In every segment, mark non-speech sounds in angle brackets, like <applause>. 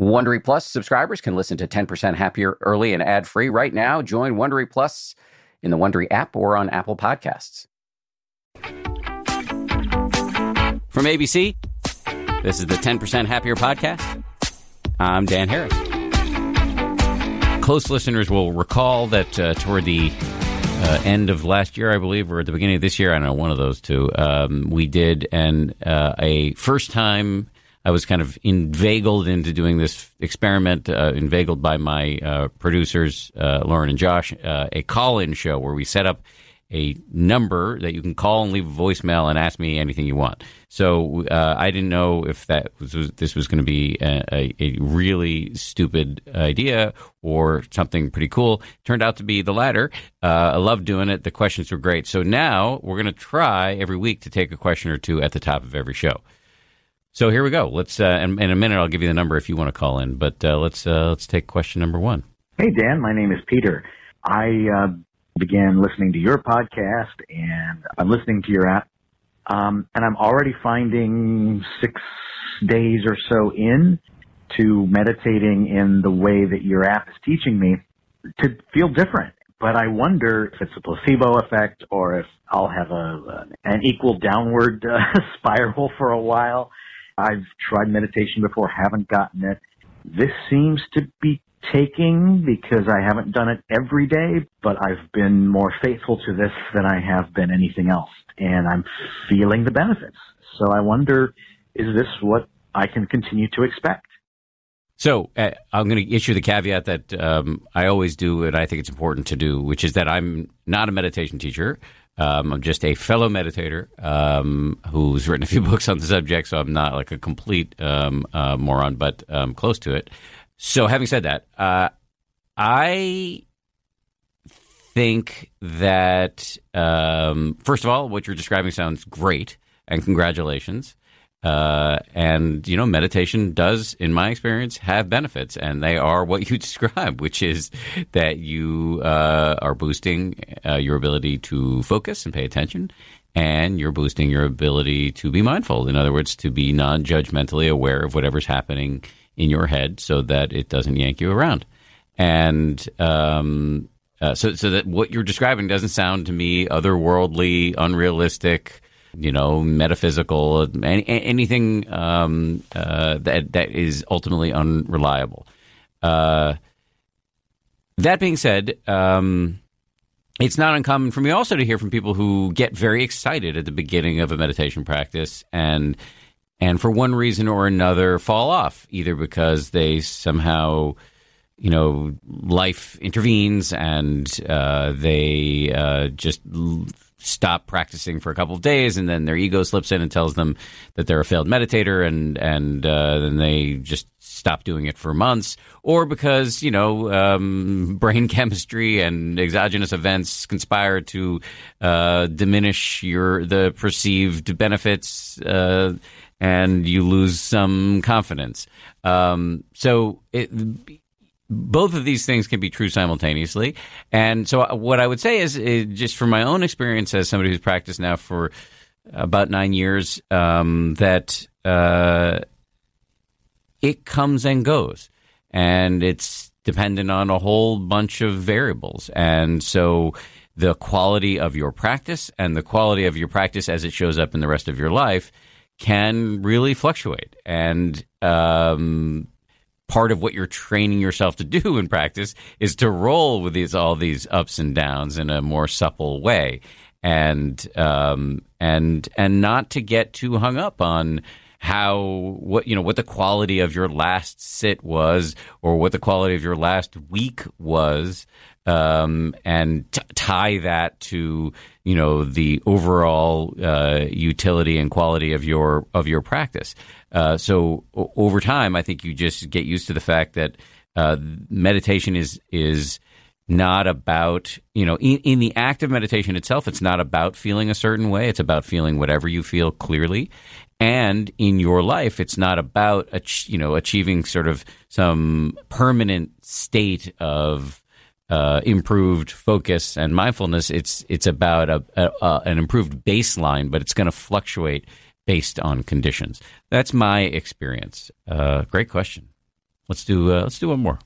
Wondery Plus subscribers can listen to 10% Happier early and ad free right now. Join Wondery Plus in the Wondery app or on Apple Podcasts. From ABC, this is the 10% Happier podcast. I'm Dan Harris. Close listeners will recall that uh, toward the uh, end of last year, I believe, or at the beginning of this year, I don't know, one of those two, um, we did an uh, a first time I was kind of inveigled into doing this experiment, uh, inveigled by my uh, producers, uh, Lauren and Josh, uh, a call in show where we set up a number that you can call and leave a voicemail and ask me anything you want. So uh, I didn't know if that was, was this was going to be a, a, really stupid idea or something pretty cool. Turned out to be the latter. Uh, I love doing it. The questions were great. So now we're going to try every week to take a question or two at the top of every show. So here we go. Let's uh, in, in, a minute I'll give you the number if you want to call in, but uh, let's uh, let's take question number one. Hey Dan, my name is Peter. I uh, began listening to your podcast, and I'm listening to your app, um, and I'm already finding six days or so in to meditating in the way that your app is teaching me to feel different. But I wonder if it's a placebo effect or if I'll have a an equal downward uh, <laughs> spiral for a while. I've tried meditation before, haven't gotten it. This seems to be taking because I haven't done it every day, but I've been more faithful to this than I have been anything else. And I'm feeling the benefits. So I wonder, is this what I can continue to expect? So uh, I'm going to issue the caveat that um, I always do, and I think it's important to do, which is that I'm not a meditation teacher. Um, I'm just a fellow meditator um, who's written a few <laughs> books on the subject, so I'm not like a complete um, uh, moron, but um, close to it. So, having said that, uh, I think that um, first of all, what you're describing sounds great, and congratulations. Uh, and you know, meditation does, in my experience, have benefits, and they are what you <laughs> describe, which is that you uh, are boosting uh, your ability to focus and pay attention, and you're boosting your ability to be mindful. In other words, to be non-judgmentally aware of whatever's happening in your head, so that it doesn't yank you around. And um, uh, so, so that what you're describing doesn't sound to me otherworldly, unrealistic you know, metaphysical, any, anything um, uh, that that is ultimately unreliable. Uh, that being said, um, it's not uncommon for me also to hear from people who get very excited at the beginning of a meditation practice and and for one reason or another fall off, either because they somehow you know, life intervenes and uh, they uh, just stop practicing for a couple of days, and then their ego slips in and tells them that they're a failed meditator, and and uh, then they just stop doing it for months, or because you know um, <laughs> brain chemistry and exogenous events conspire to uh, diminish your the perceived benefits, uh, and you lose some confidence. Um, so it both of these things can be true simultaneously. And so, uh, what I would say is, is just from my own experience as somebody who's practiced now for about nine years, um, that uh, it comes and goes, and it's dependent on a whole bunch of variables. And so, the quality of your practice and the quality of your practice as it shows up in the rest of your life can really fluctuate. And um, part of what you're training yourself to do in practice is to roll with these all these ups and downs in a more supple way, and um, and and not to get too hung up on how what you know what the quality of your last sit was or what the quality of your last week was um, and t- tie that to you know the overall uh, utility and quality of your of your practice. Uh, so o- over time, I think you just get used to the fact that uh, meditation is is not about you know in, in, the act of meditation itself. It's not about feeling a certain way. It's about feeling whatever you feel clearly. And in your life, it's not about you know achieving sort of some permanent state of uh, improved focus and mindfulness. It's it's about a, a, an improved baseline, but it's going to fluctuate based on conditions. That's my experience. Uh, great question. Let's do uh, let's do one more.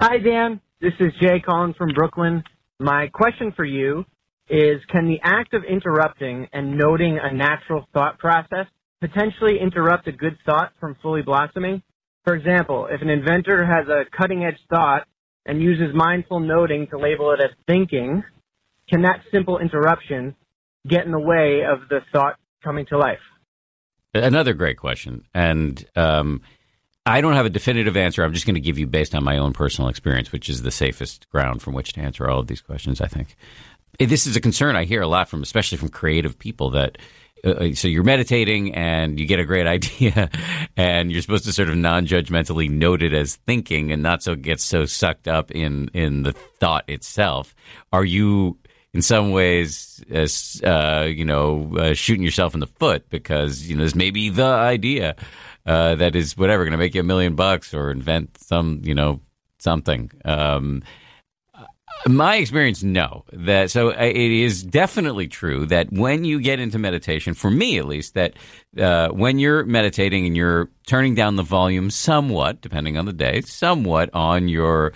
Hi, Dan. This is Jay calling from Brooklyn. My question for you is can the act of interrupting and noting a natural thought process potentially interrupt a good thought from fully blossoming? For example, if an inventor has a cutting edge thought and uses mindful noting to label it as thinking, can that simple interruption get in the way of the thought coming to life? Another great question. And um, I don't have a definitive answer. I'm just going to give you based on my own personal experience, which is the safest ground from which to answer all of these questions, I think. This is a concern I hear a lot from, especially from creative people, that uh, uh so you're meditating and you get a great <laughs> idea, and you're supposed to sort of non-judgmentally note it as thinking, and not so get so sucked up in in the thought itself. Are you in some ways, uh, you know, uh, shooting yourself in the foot because you know this may be the idea uh, that is whatever going to make you a million bucks or invent some you know something. Um, my experience, no. That so uh, it is definitely true that when you get into meditation, for me at least, that uh, when you're meditating and you're turning down the volume somewhat, depending on the day, somewhat on your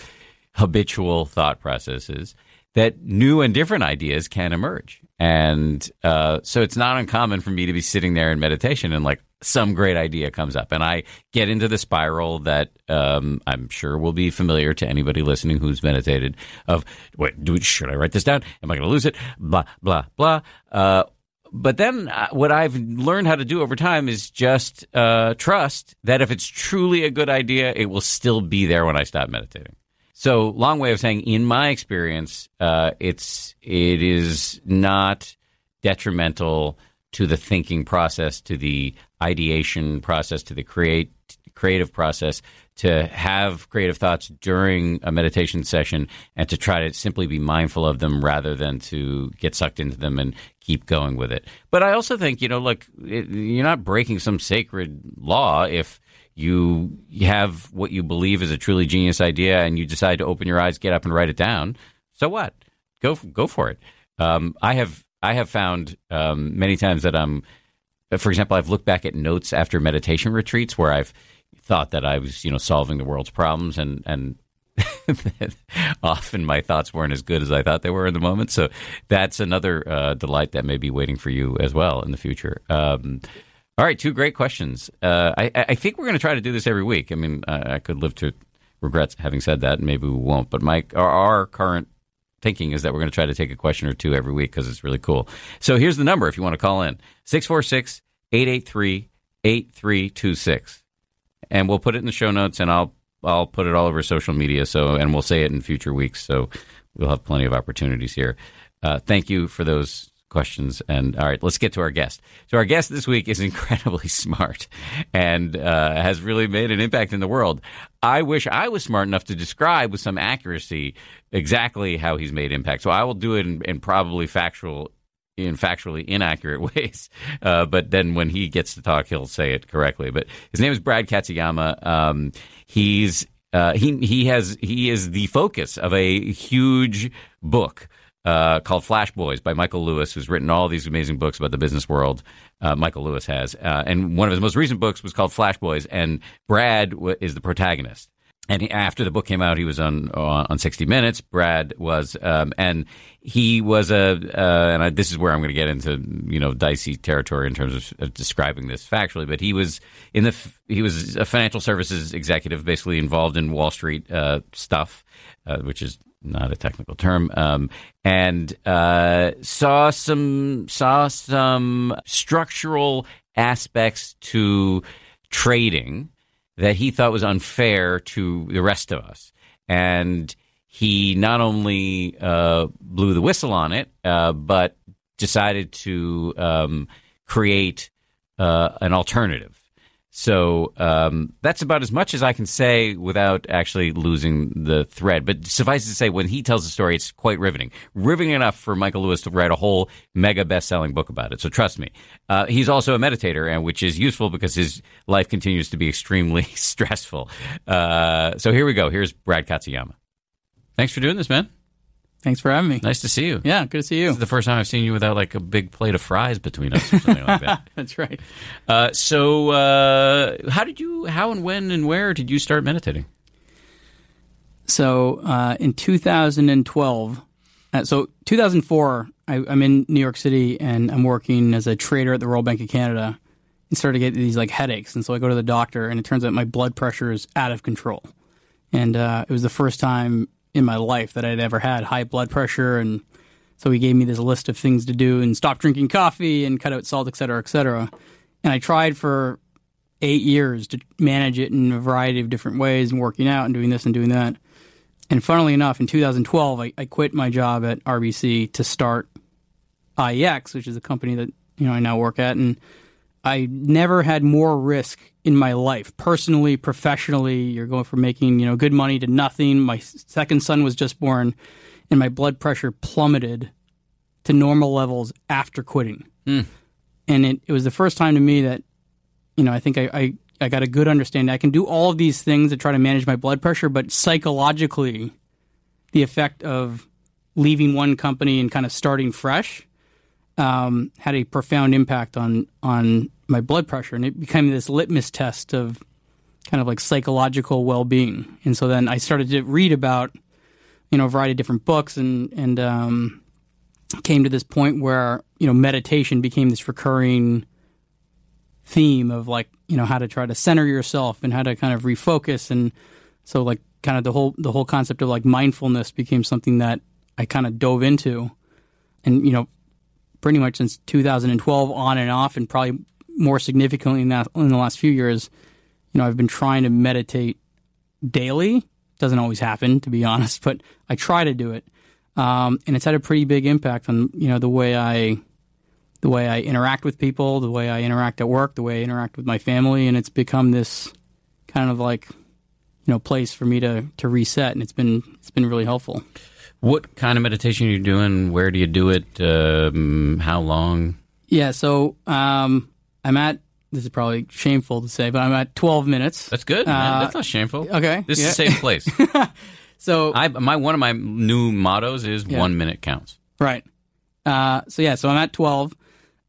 habitual thought processes, that new and different ideas can emerge. And uh, so it's not uncommon for me to be sitting there in meditation and like some great idea comes up. And I get into the spiral that um, I'm sure will be familiar to anybody listening who's meditated of, wait, do, should I write this down? Am I going to lose it? Blah, blah, blah. Uh, but then uh, what I've learned how to do over time is just uh, trust that if it's truly a good idea, it will still be there when I stop meditating. So, long way of saying, in my experience, uh, it's it is not detrimental to the thinking process, to the ideation process, to the create creative process, to have creative thoughts during a meditation session, and to try to simply be mindful of them rather than to get sucked into them and keep going with it. But I also think, you know, look, it, you're not breaking some sacred law if you have what you believe is a truly genius idea and you decide to open your eyes, get up and write it down, so what? Go go for it. Um, I have I have found um, many times that I'm, for example, I've looked back at notes after meditation retreats where I've thought that I was you know solving the world's problems and and <laughs> often my thoughts weren't as good as I thought they were in the moment. So that's another uh, delight that may be waiting for you as well in the future. Um, all right, two great questions. Uh, I, I, think we're going to try to do this every week. I mean, I, I, could live to regret having said that, and maybe we won't. But my our, our current thinking is that we're going to try to take a question or two every week because it's really cool. So here's the number if you want to call in 646 883 8326. And we'll put it in the show notes and I'll I'll put it all over social media. So and we'll say it in future weeks. So we'll have plenty of opportunities here. Uh, thank you for those questions. And all right, let's get to our guest. So our guest this week is <laughs> incredibly smart and uh, has really made an impact in the world. I wish I was smart enough to describe with some accuracy exactly how he's made impact. So I will do it in, in probably factual in factually inaccurate <laughs> ways. Uh, but then when he gets to talk, he'll say it correctly. But his name is Brad Katsuyama. Um, he's uh, he he has he is the focus of a huge book uh, called Flash Boys by Michael Lewis, who's written all these amazing books about the business world. Uh, Michael Lewis has, uh, and one of his most recent books was called Flash Boys, and Brad w- is the protagonist. And after the book came out, he was on on 60 Minutes. Brad was, um, and he was a, uh, and I, this is where I'm going to get into you know dicey territory in terms of, of, describing this factually. But he was in the he was a financial services executive, basically involved in Wall Street uh, stuff, uh, which is not a technical term, um, and uh, saw some saw some structural aspects to trading that he thought was unfair to the rest of us, and he not only uh, blew the whistle on it, uh, but decided to um, create uh, an alternative so um, that's about as much as I can say without actually losing the thread. But suffice it to say, when he tells the story, it's quite riveting. Riveting enough for Michael Lewis to write a whole mega best selling book about it. So trust me. Uh, he's also a meditator, and which is useful because his life continues to be extremely <laughs> stressful. Uh, so here we go. Here's Brad Katsuyama. Thanks for doing this, man. Thanks for having me. Nice to see you. Yeah, good to see you. This is the first time I've seen you without like a big plate of fries between us or something like that. <laughs> That's right. Uh, so, uh, how did you, how and when and where did you start meditating? So uh, in 2012, uh, so 2004, I, I'm in New York City and I'm working as a trader at the Royal Bank of Canada and started to get these like headaches. And so I go to the doctor and it turns out my blood pressure is out of control. And uh, it was the first time in my life that I'd ever had high blood pressure. And so he gave me this list of things to do and stop drinking coffee and cut out salt, et cetera, et cetera. And I tried for eight years to manage it in a variety of different ways and working out and doing this and doing that. And funnily enough, in 2012, I, I quit my job at RBC to start IEX, which is a company that you know I now work at, and I never had more risk in my life, personally, professionally. You're going from making you know good money to nothing. My second son was just born, and my blood pressure plummeted to normal levels after quitting. Mm. And it, it was the first time to me that you know I think I, I I got a good understanding. I can do all of these things to try to manage my blood pressure, but psychologically, the effect of leaving one company and kind of starting fresh um, had a profound impact on on my blood pressure, and it became this litmus test of kind of like psychological well being. And so then I started to read about you know a variety of different books, and and um, came to this point where you know meditation became this recurring theme of like you know how to try to center yourself and how to kind of refocus and so like kind of the whole the whole concept of like mindfulness became something that I kind of dove into and you know pretty much since 2012 on and off and probably more significantly in, that, in the last few years you know I've been trying to meditate daily doesn't always happen to be <laughs> honest but I try to do it um, and it's had a pretty big impact on you know the way I the way I interact with people, the way I interact at work, the way I interact with my family, and it's become this kind of like you know place for me to to reset, and it's been it's been really helpful. What kind of meditation are you doing? Where do you do it? Um, how long? Yeah, so um, I'm at this is probably shameful to say, but I'm at 12 minutes. That's good. Uh, That's not shameful. okay, This is a safe place. <laughs> So I my one of my new mottos is Yeah. one minute counts. right, uh, so yeah, so I'm at 12.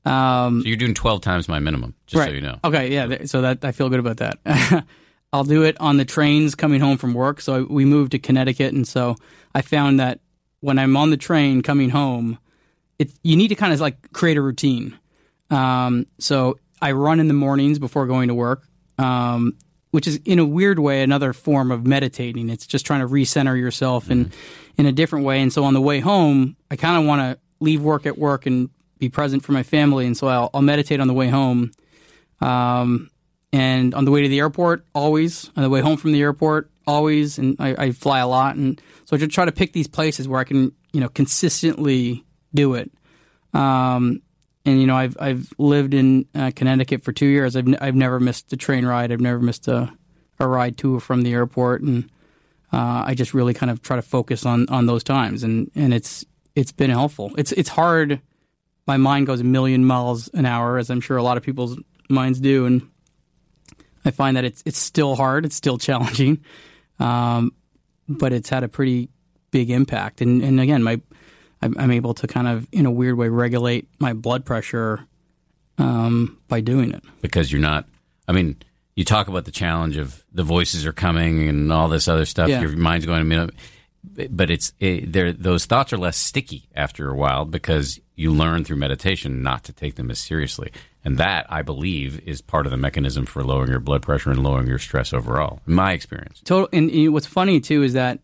Um, So you're doing twelve times my minimum, just so you know. Okay, yeah. th- So that I feel good about that. <laughs> I'll do it on the trains coming home from work. So I, we moved to Connecticut, and so I found that when I'm on the train coming home, it you need to kind of like create a routine. Um, so I run in the mornings before going to work, um, which is in a weird way another form of meditating. It's just trying to recenter yourself in in a different way. And so on the way home, I kind of want to leave work at work and be present for my family. And so I'll, I'll meditate on the way home. Um, and on the way to the airport, always. On the way home from the airport, always. And I, I fly a lot, and so I just try to pick these places where I can, you know, consistently do it. Um, and you know, I've I've lived in uh, Connecticut for two years. I've n- I've never missed a train ride. I've never missed a a ride to or from the airport, and uh, I just really kind of try to focus on on those times, and and it's it's been helpful. It's it's hard. My mind goes a million miles an hour, as I'm sure a lot of people's minds do, and I find that it's it's still hard. It's still <laughs> challenging, um, but it's had a pretty big impact. And and again, my I'm, able to kind of in a weird way regulate my blood pressure um, by doing it. because you're not. I mean, you talk about the challenge of the voices are coming and all this other stuff. Yeah. Your mind's going to but it's it, there. Those thoughts are less sticky after a while because you learn through meditation not to take them as seriously, and that I believe is part of the mechanism for lowering your blood pressure and lowering your stress overall. In my experience, Total. And, and what's funny too is that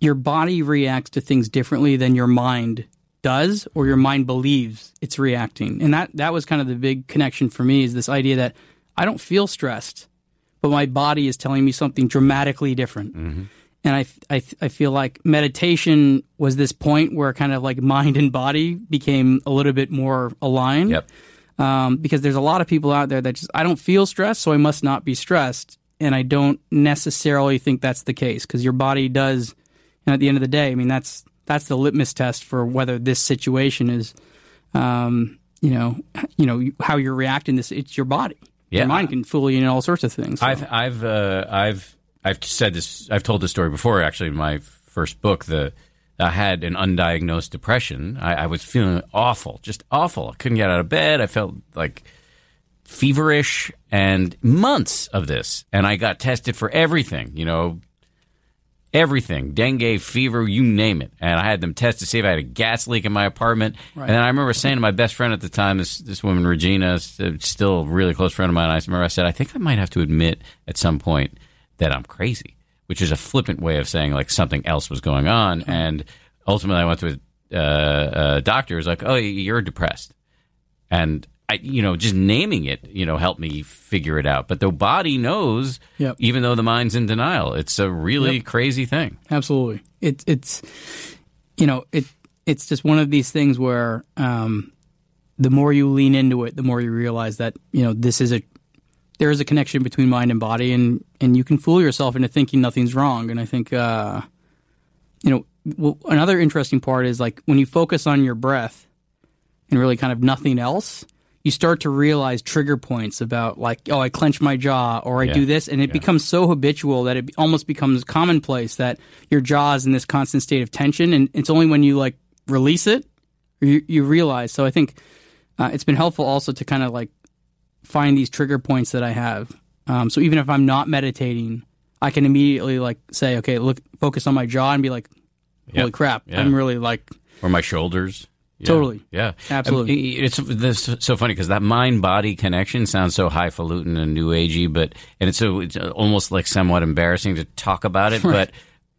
your body reacts to things differently than your mind does, or your mind believes it's reacting. And that that was kind of the big connection for me is this idea that I don't feel stressed, but my body is telling me something dramatically different. And I, I, I feel like meditation was this point where kind of like mind and body became a little bit more aligned yep. um, because there's a lot of people out there that just I don't feel stressed, so I must not be stressed, and I don't necessarily think that's the case because your body does. And at the end of the day, I mean that's that's the litmus test for whether this situation is, um, you know, you know how you're reacting. This it's your body. Yeah. Your mind can fool you in all sorts of things. so. I've I've uh, I've I've said this. I've told this story before. Actually, in my first book, the I had an undiagnosed depression. I, I was feeling awful, just awful. I couldn't get out of bed. I felt like feverish and months of this. And I got tested for everything, you know, everything dengue, fever, you name it. And I had them test to see if I had a gas leak in my apartment. Right. And then I remember saying to my best friend at the time, this, this woman, Regina, still a really close friend of mine, I remember I said, I think I might have to admit at some point that I'm crazy, which is a flippant way of saying like something else was going on. Mm-hmm. And ultimately, I went to a, uh, a doctor who's like, oh, you're depressed. And I, you know, just naming it, you know, helped me figure it out. But the body knows, Yep. even though the mind's in denial. It's a really Yep. crazy thing. Absolutely. It, it's you know it it's just one of these things where um, the more you lean into it, the more you realize that you know this is a there is a connection between mind and body, and and you can fool yourself into thinking nothing's wrong. And I think uh, you know well, another interesting part is like when you focus on your breath and really kind of nothing else. You start to realize trigger points about like, oh, I clench my jaw or I Yeah. do this, and it Yeah. becomes so habitual that it almost becomes commonplace that your jaw is in this constant state of tension, and it's only when you like release it you, you realize. So I think uh, it's been helpful also to kind of like find these trigger points that I have. Um, so even if I'm not meditating, I can immediately like say, okay, look, focus on my jaw and be like, holy Yeah. crap. I'm really like, Or my shoulders. Yeah. Totally. Yeah. Absolutely. I mean, it's so funny because that mind body connection sounds so highfalutin and new agey, but and it's so it's almost like somewhat embarrassing to talk about it, <laughs> but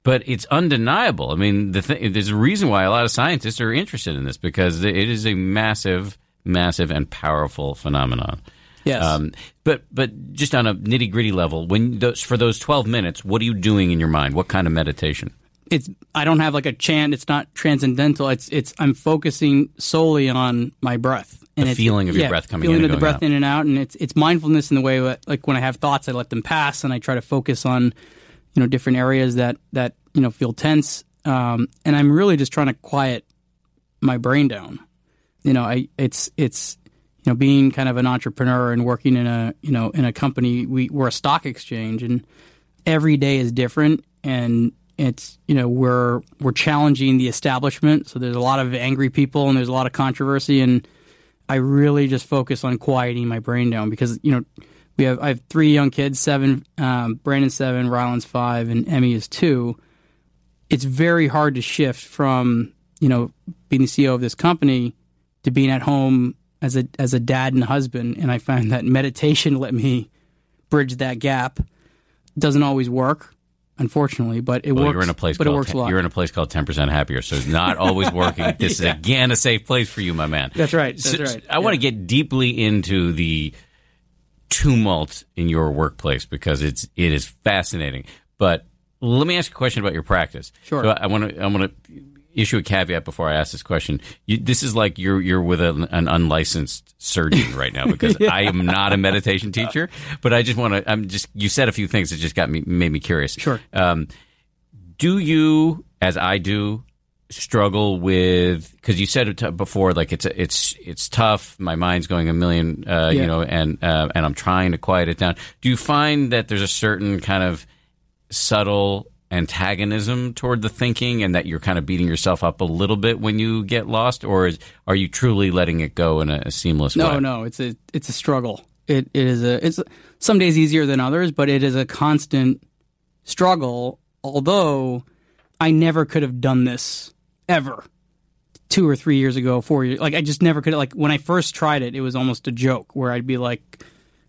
but it's undeniable. I mean, the th- there's a reason why a lot of scientists are interested in this because it is a massive, massive and powerful phenomenon. yes, Um, but but just on a nitty gritty level, when those for those twelve minutes, what are you doing in your mind? What kind of meditation? It's I don't have like a chant. It's not transcendental. It's it's I'm focusing solely on my breath and The feeling of your yeah, breath coming feeling in of the breath out. in and out, and it's it's mindfulness in the way that like when I have thoughts, I let them pass, and I try to focus on you know different areas that that you know feel tense, um, and I'm really just trying to quiet my brain down. You know, I it's it's you know being kind of an entrepreneur and working in a you know in a company. We we're a stock exchange, and every day is different, and it's you know we're we're challenging the establishment. So there's a lot of angry people, and there's a lot of controversy, and I really just focus on quieting my brain down because you know we have I have three young kids, seven, um, Brandon's seven, Ryland's five, and Emmy is two. It's very hard to shift from you know being the CEO of this company to being at home as a as a dad and husband, and I find that <laughs> meditation let me bridge that gap. Doesn't always work, unfortunately, but it Well, works. you're in a place but it works a lot. you're in a place called ten percent happier, so it's not always working. <laughs> This is again a safe place for you, my man. That's right, that's So- right, I want to get deeply into the tumult in your workplace because it's it is fascinating. But let me ask you a question about your practice. Sure. So I want to I want to issue a caveat before I ask this question. You, this is like you're you're with an, an unlicensed surgeon right now because <laughs> I am not a meditation <laughs> teacher. But I just want to. I'm just. You said a few things that just got me made me curious. Sure. Um, do you, as I do, struggle with because you said before, like it's it's it's tough. My mind's going a million, uh, you know, and uh, and I'm trying to quiet it down. Do you find that there's a certain kind of subtle antagonism toward the thinking, and that you're kind of beating yourself up a little bit when you get lost, or is, are you truly letting it go in a, a seamless No, way? no, it's a it's a struggle. It it is a it's some days easier than others, but it is a constant struggle. Although I never could have done this ever two or three years ago, four years. Like I just never could. Like when I first tried it, it was almost a joke where I'd be like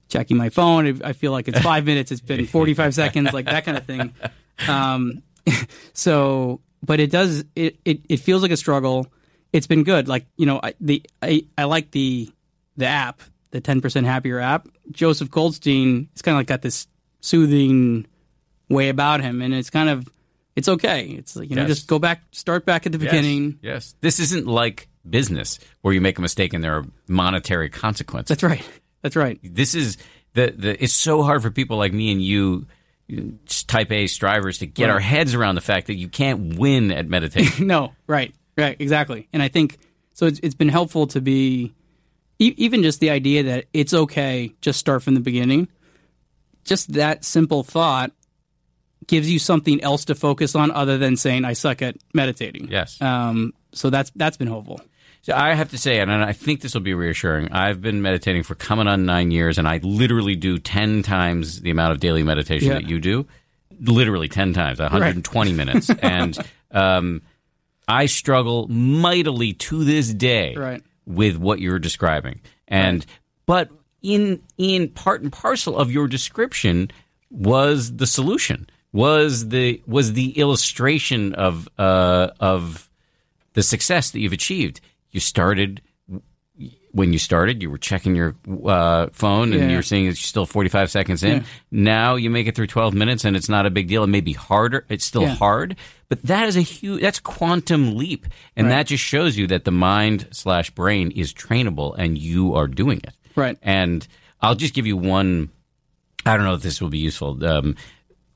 checking my phone. I feel like it's five minutes. It's been <laughs> forty five seconds, like that kind of thing. Um, <laughs> so, but it does. It, it it feels like a struggle. It's been good. Like you know, I, the I I like the the app, the ten percent happier app. Joseph Goldstein. It's kind of like got this soothing way about him, and it's kind of it's okay. It's like you know, Yes. just go back, start back at the beginning. Yes. This isn't like business where you make a mistake and there are monetary consequences. That's right. That's right. this is the, the it's so hard for people like me and you type A strivers to get Right. our heads around the fact that you can't win at meditation. <laughs> no, right, right, exactly. And I think so. It's, it's been helpful to be e- even just the idea that it's okay. Just start from the beginning. Just that simple thought gives you something else to focus on other than saying I suck at meditating. Yes. Um, so that's that's been helpful. So I have to say, and I think this will be reassuring. I've been meditating for coming on nine years, and I literally do ten times the amount of daily meditation Yeah. that you do. Literally ten times, 120 minutes, <laughs> and um, I struggle mightily to this day Right. with what you're describing. And but in in part and parcel of your description was the solution. Was the was the illustration of uh, of the success that you've achieved. You started when you started. You were checking your uh, phone, and Yeah. you're seeing it's still 45 seconds in. Yeah. Now you make it through 12 minutes, and it's not a big deal. It may be harder. It's still Yeah. hard, but that is a huge. That's quantum leap, and that just shows you that the mind slash brain is trainable, and you are doing it. Right. And I'll just give you one. I don't know if this will be useful. Um,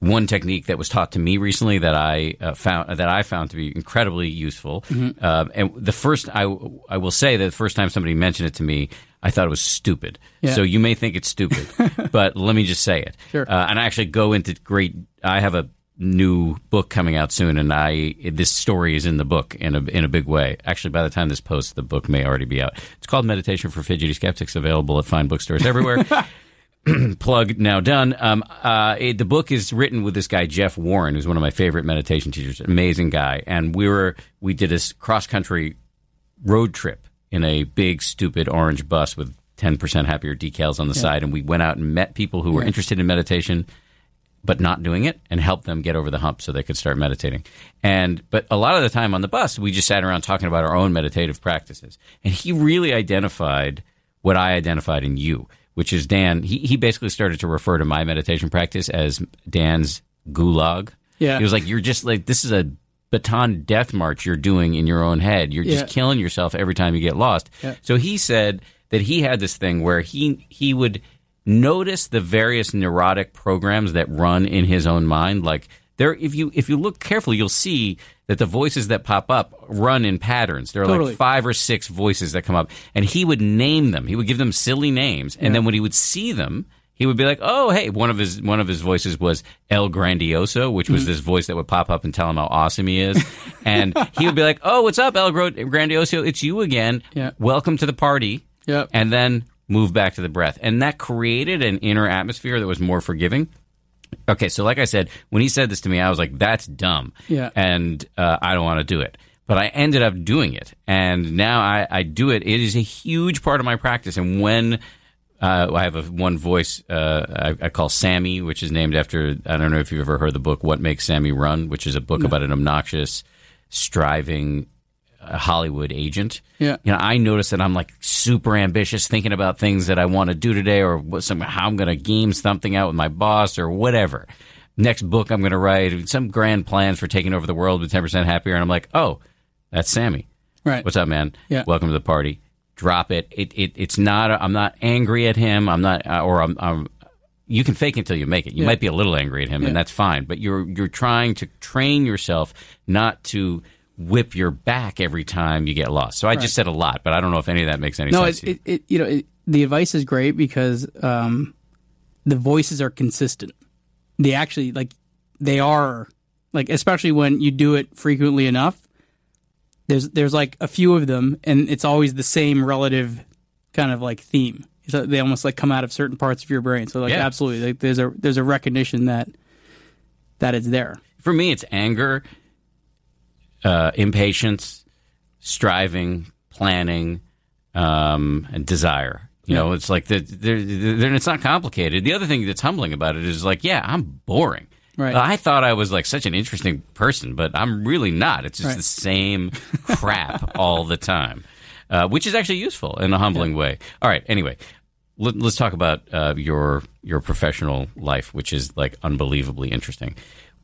one technique that was taught to me recently that I uh, found that I found to be incredibly useful. Mm-hmm. Uh, and the first, I I will say that the first time somebody mentioned it to me, I thought it was stupid. Yeah. So you may think it's stupid, <laughs> but let me just say it. Sure. Uh, and I actually go into great. I have a new book coming out soon, and I this story is in the book in a in a big way. Actually, by the time this posts, the book may already be out. It's called Meditation for Fidgety Skeptics, available at fine bookstores everywhere. <laughs> <clears throat> plug now done. Um, uh, it- the book is written with this guy Jeff Warren, who's one of my favorite meditation teachers. Amazing guy, and we were we did this cross country road trip in a big stupid orange bus with ten percent happier decals on the side, and we went out and met people who were interested in meditation but not doing it and helped them get over the hump so they could start meditating. And but a lot of the time on the bus, we just sat around talking about our own meditative practices. And he really identified what I identified in you, which is Dan. He he basically started to refer to my meditation practice as Dan's gulag. Yeah. he was like, "You're just like this is a." Bataan death march you're doing in your own head. You're just Yeah. killing yourself every time you get lost. Yeah. So he said that he had this thing where he he would notice the various neurotic programs that run in his own mind. Like there, if you if you look carefully, you'll see that the voices that pop up run in patterns. There are Totally. like five or six voices that come up, and he would name them. He would give them silly names, and then when he would see them. He would be like, "Oh, hey!" One of his one of his voices was El Grandioso, which Mm-hmm. was this voice that would pop up and tell him how awesome he is, <laughs> and he would be like, "Oh, what's up, El Grandioso? It's you again. Yeah. Welcome to the party." Yep. and then move back to the breath. And that created an inner atmosphere that was more forgiving. Okay, so like I said, when he said this to me, I was like, that's dumb. Yeah. And uh, I don't want to do it. But I ended up doing it. And now I, I do it. It is a huge part of my practice. And when uh, I have a one voice uh, I, I call Sammy, which is named after, I don't know if you've ever heard the book, What Makes Sammy Run, which is a book about an obnoxious, striving uh, Hollywood agent. Yeah. You know, I notice that I'm like super ambitious, thinking about things that I want to do today, or what some how I'm going to game something out with my boss, or whatever. Next book I'm going to write, some grand plans for taking over the world with 10% happier, and I'm like, oh, that's Sammy. Right. What's up, man? Yeah. Welcome to the party. Drop it. It, it it's not. I'm not angry at him. I'm not, uh, or I'm. I'm you can fake until you make it. You Yeah. might be a little angry at him, Yeah. and that's fine. But you're you're trying to train yourself not to whip your back every time you get lost. So I just said a lot, but I don't know if any of that makes any no, sense. it, you. it, it you know it, the advice is great because um, the voices are consistent. They actually like they are like especially when you do it frequently enough. There's there's like a few of them, and it's always the same relative kind of like theme. So they almost like come out of certain parts of your brain. So like Yeah. absolutely, like, there's a there's a recognition that that it's there. For me, it's anger, uh, impatience, striving, planning, um, and desire. You know, it's like the, they're, they're, it's not complicated. The other thing that's humbling about it is like, yeah, I'm boring. Right. I thought I was like such an interesting person, but I'm really not. It's just Right. the same crap <laughs> all the time, uh, which is actually useful in a humbling way. All right. Anyway, let, let's talk about uh, your your professional life, which is like unbelievably interesting.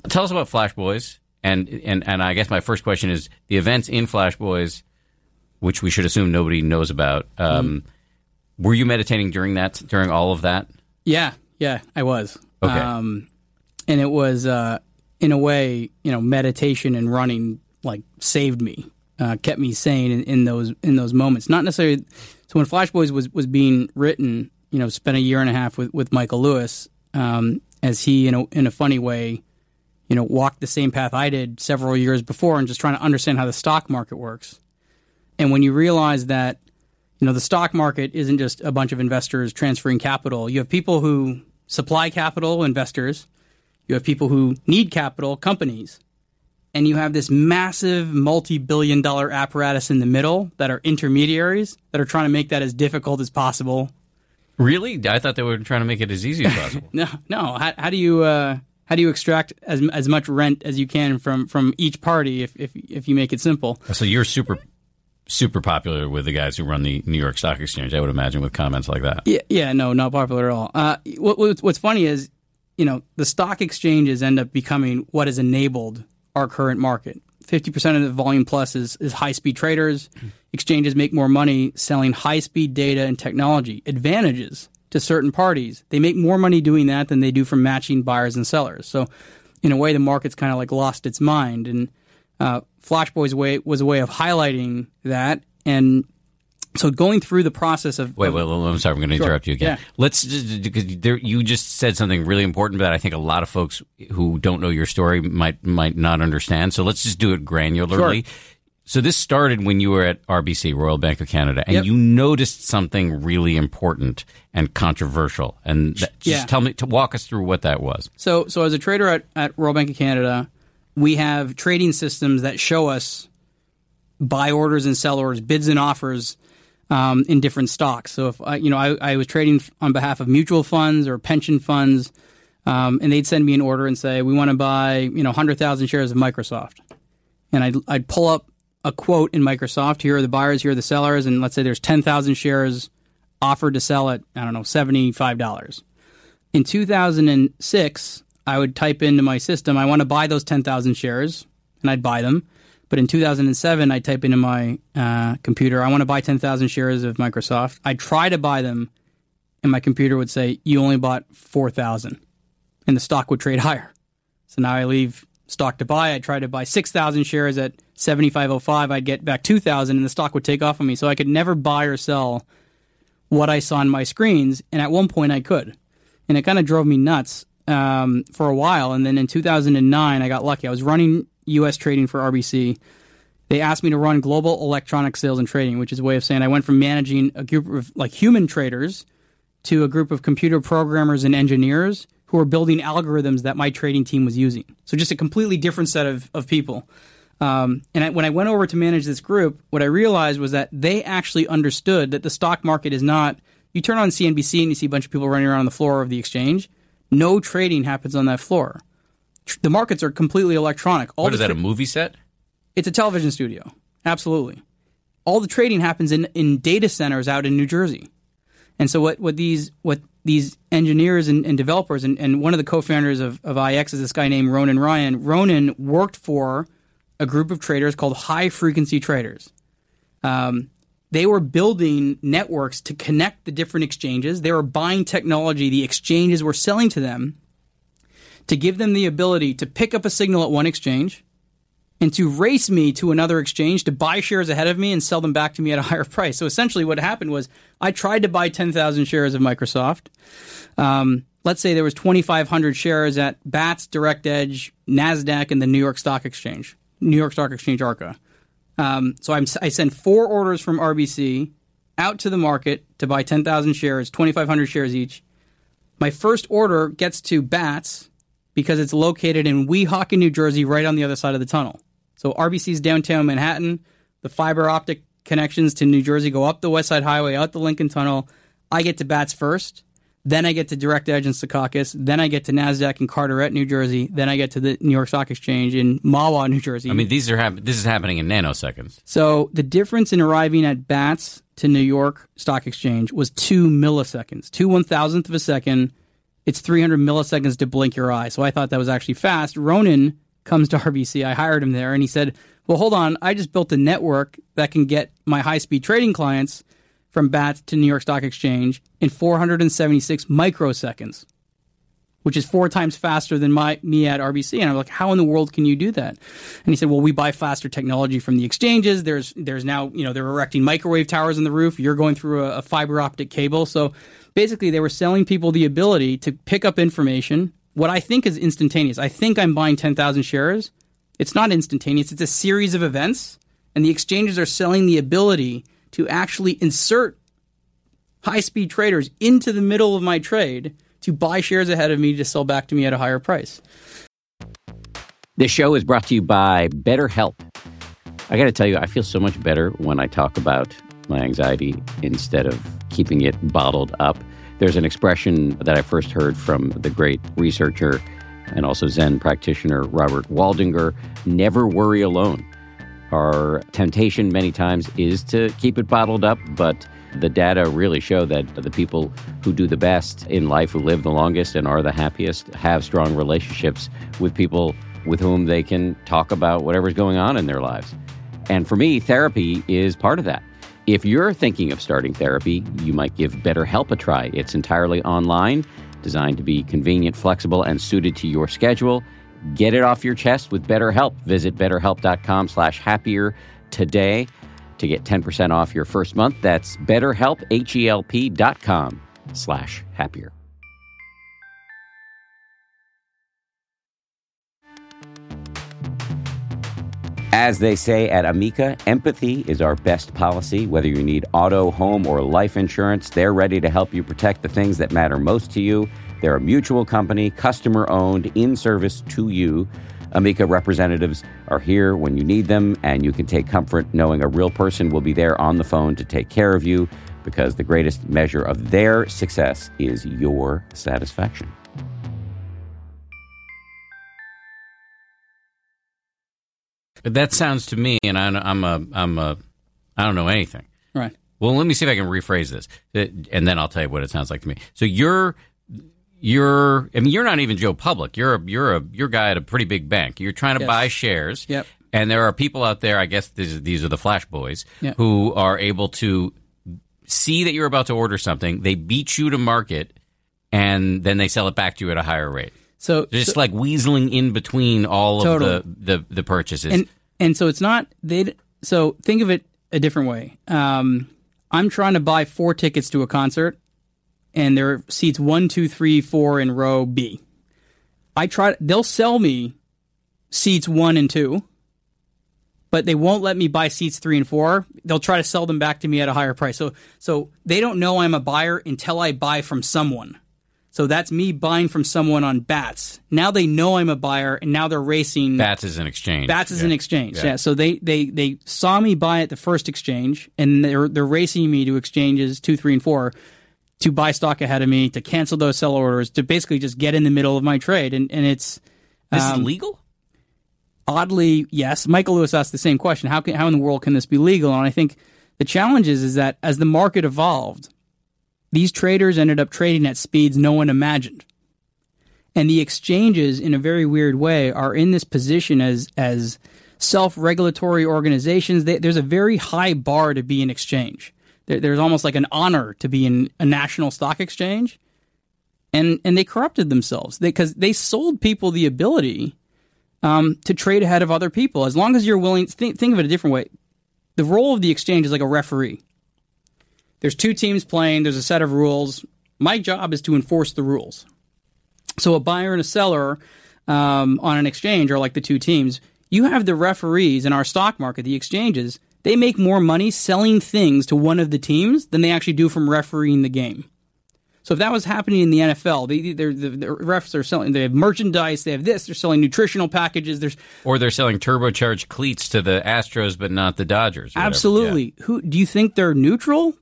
Tell us about Flash Boys, and and and I guess my first question is the events in Flash Boys, which we should assume nobody knows about. Um, Were you meditating during that during all of that? Yeah, yeah, I was. Okay. Um, and it was, uh, in a way, you know, meditation and running like saved me, uh, kept me sane in, in those in those moments. Not necessarily. So when Flash Boys was was being written, you know, spent a year and a half with with Michael Lewis, um, as he in a in a funny way you know, walked the same path I did several years before and just trying to understand how the stock market works. And when you realize that, you know, the stock market isn't just a bunch of investors transferring capital, you have people who supply capital, investors, you have people who need capital, companies, and you have this massive multi billion dollar apparatus in the middle that are intermediaries that are trying to make that as difficult as possible. Really? I thought they were trying to make it as easy as <laughs> possible. No, no. How, how do you uh, how do you extract as as much rent as you can from from each party if if if you make it simple? so you're super super popular with the guys who run the New York Stock Exchange, I would imagine, with comments like that. Yeah, yeah, no, not popular at all. Uh, what, what's, funny is, you know, the stock exchanges end up becoming what has enabled our current market. 50% of the volume plus is, is high speed traders. Exchanges make more money selling high speed data and technology advantages to certain parties. They make more money doing that than they do from matching buyers and sellers. So, in a way, the market's kind of like lost its mind. And uh, Flash Boys way was a way of highlighting that. And so, going through the process of Wait, wait, wait, I'm sorry. I'm going to Sure. interrupt you again. Yeah. Let's just because there, you just said something really important that I think a lot of folks who don't know your story might might not understand. So let's just do it granularly. So this started when you were at RBC, Royal Bank of Canada, and Yep. you noticed something really important and controversial. And that, just Yeah. tell me to walk us through what that was. So, so as a trader at, at Royal Bank of Canada, we have trading systems that show us buy orders and sell orders, bids and offers um, in different stocks. So, if I, you know, I, I was trading on behalf of mutual funds or pension funds, um, and they'd send me an order and say, "We want to buy, you know, hundred thousand shares of Microsoft," and I'd, I'd pull up a quote in Microsoft. Here are the buyers, here are the sellers, and let's say there's ten thousand shares offered to sell at I don't know seventy five dollars in 2006, I would type into my system, I want to buy those 10,000 shares, and I'd buy them. But in 2007, I'd type into my uh, computer, I want to buy 10,000 shares of Microsoft. I'd try to buy them, and my computer would say, You only bought 4,000. And the stock would trade <laughs> higher. So now I leave stock to buy. I try to buy 6,000 shares at 75.05. I'd get back 2,000, and the stock would take off on me. So I could never buy or sell what I saw on my screens. And at one point, I could and it kind of drove me nuts um, for a while. And then in 2009, I got lucky. I was running U.S. trading for RBC. They asked me to run global electronic sales and trading, which is a way of saying I went from managing a group of like human traders to a group of computer programmers and engineers who were building algorithms that my trading team was using. So just a completely different set of, of people. Um, and I, when I went over to manage this group, what I realized was that they actually understood that the stock market is not. You turn on CNBC and you see a bunch of people running around on the floor of the exchange. No trading happens on that floor. Tr- The markets are completely electronic. All What is that? tra- A movie set? it's a television studio. Absolutely. All the trading happens in, in data centers out in New Jersey. And so what, what these what these engineers and, and developers and, and one of the co-founders of, of IEX is this guy named Ronan Ryan. Ronan worked for a group of traders called high frequency traders. Um, they were building networks to connect the different exchanges. They were buying technology the exchanges were selling to them to give them the ability to pick up a signal at one exchange and to race me to another exchange to buy shares ahead of me and sell them back to me at a <laughs> higher price. So essentially, what happened was I tried to buy 10,000 shares of Microsoft. Um, let's say there was 2,500 shares at Bats, Direct Edge, Nasdaq, and the New York Stock Exchange, New York Stock Exchange ARCA. Um, so I'm, I send four orders from RBC out to the market to buy 10,000 shares, 2,500 shares each. My first order gets to Bats because it's located in Weehawken, New Jersey, right on the other side of the tunnel. So RBC's downtown Manhattan. The fiber optic connections to New Jersey go up the West Side Highway, out the Lincoln Tunnel. I get to Bats first. Then I get to Direct Edge and Secaucus. Then I get to NASDAQ in Carteret, New Jersey. Then I get to the New York Stock Exchange in Mahwah, New Jersey. I mean, these are hap- this is happening in nanoseconds. So the difference in arriving at Bats to New York Stock Exchange was two milliseconds, two one thousandth of a second. It's 300 milliseconds to blink your eye. So I thought that was actually fast. Ronan comes to RBC. I hired him there, and he said, "Well, hold on. I just built a network that can get my high-speed trading clients from Bats to New York Stock Exchange in 476 microseconds." which is four times faster than my me at RBC. And I'm like, how in the world can you do that? And he said, well, we buy faster technology from the exchanges. There's there's now you know they're erecting microwave towers on the roof. You're going through a, a fiber optic cable. So basically, they were selling people the ability to pick up information what I think is instantaneous. I think I'm buying 10,000 shares. It's not instantaneous. It's a series of events, and the exchanges are selling the ability to actually insert high speed traders into the middle of my trade to buy shares ahead of me to sell back to me at a higher price. This show is brought to you by BetterHelp. I got to tell you, I feel so much better when I talk about my anxiety instead of keeping it bottled up. There's an expression that I first heard from the great researcher and also Zen practitioner Robert Waldinger never worry alone. Our temptation many times is to keep it bottled up, but the data really show that the people who do the best in life, who live the longest and are the happiest, have strong relationships with people with whom they can talk about whatever's going on in their lives. And for me, therapy is part of that. If you're thinking of starting therapy, you might give BetterHelp a try. It's entirely online, designed to be convenient, flexible, and suited to your schedule. Get it off your chest with BetterHelp. Visit betterhelp.com slash happier today to get 10% off your first month. That's betterhelp, H-E-L-P dot com slash happier. As they say at Amica, empathy is our best policy. Whether you need auto, home, or life insurance, they're ready to help you protect the things that matter most to you. They're a mutual company, customer owned, in service to you. Amica representatives are here when you need them, and you can take comfort knowing a real person will be there on the phone to take care of you because the greatest measure of their success is your satisfaction. But that sounds to me, and I, I'm a, I'm a, I don't know anything. Right. Well, let me see if I can rephrase this, uh, and then I'll tell you what it sounds like to me. So you're, you're, I mean, you're not even Joe Public. You're a, you're a, you're a guy at a pretty big bank. You're trying to Yes. buy shares. Yep. And there are people out there. I guess these, these are the flash boys Yeah. who are able to see that you're about to order something. They beat you to market, and then they sell it back to you at a higher rate. So, just so- like weaseling in between all Totally. of the, the, the purchases. and and so it's not they. So think of it a different way. Um, I'm trying to buy four tickets to a concert, and there are seats one, two, three, four in row B. I try. They'll sell me seats one and two, but they won't let me buy seats three and four. They'll try to sell them back to me at a higher price. So so they don't know I'm a buyer until I buy from someone. So that's me buying from someone on Bats. Now they know I'm a buyer, and now they're racing. Bats is an exchange. Bats is Yeah. an exchange. Yeah. Yeah. So they, they they saw me buy at the first exchange, and they're they're racing me to exchanges two, three, and four to buy stock ahead of me to cancel those sell orders to basically just get in the middle of my trade. And and it's This um, is legal? oddly yes. Michael Lewis asked the same question: How can how in the world can this be legal? And I think the challenge is is that as the market evolved, these traders ended up trading at speeds no one imagined. And the exchanges, in a very weird way, are in this position as as self-regulatory organizations. They, there's a very high bar to be an exchange. There, there's almost like an honor to be in a national stock exchange, and and they corrupted themselves because they, sold people the ability um, to trade ahead of other people. As long as you're willing, think, think of it a different way. The role of the exchange is like a referee. There's two teams playing. There's a set of rules. My job is to enforce the rules. So a buyer and a seller um, on an exchange are like the two teams. You have the referees in our stock market, the exchanges. They make more money selling things to one of the teams than they actually do from refereeing the game. So if that was happening in the NFL, they, they're, the, the refs are selling. They have merchandise. They have this. They're selling nutritional packages. There's Or they're selling turbocharged cleats to the Astros, but not the Dodgers. Absolutely. Who do you think they're neutral?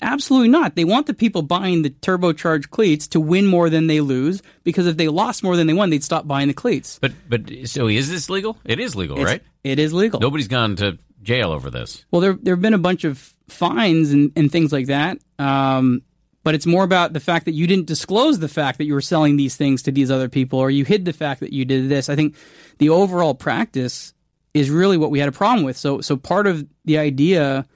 Absolutely not. They want the people buying the turbocharged cleats to win more than they lose because if they lost more than they won, they'd stop buying the cleats. But but so is this legal? It is legal, It's- right? It is legal. Nobody's gone to jail over this. Well, there there have been a bunch of fines and, and things like that. Um, but it's more about the fact that you didn't disclose the fact that you were selling these things to these other people, or you hid the fact that you did this. I think the overall practice is really what we had a problem with. So so part of the idea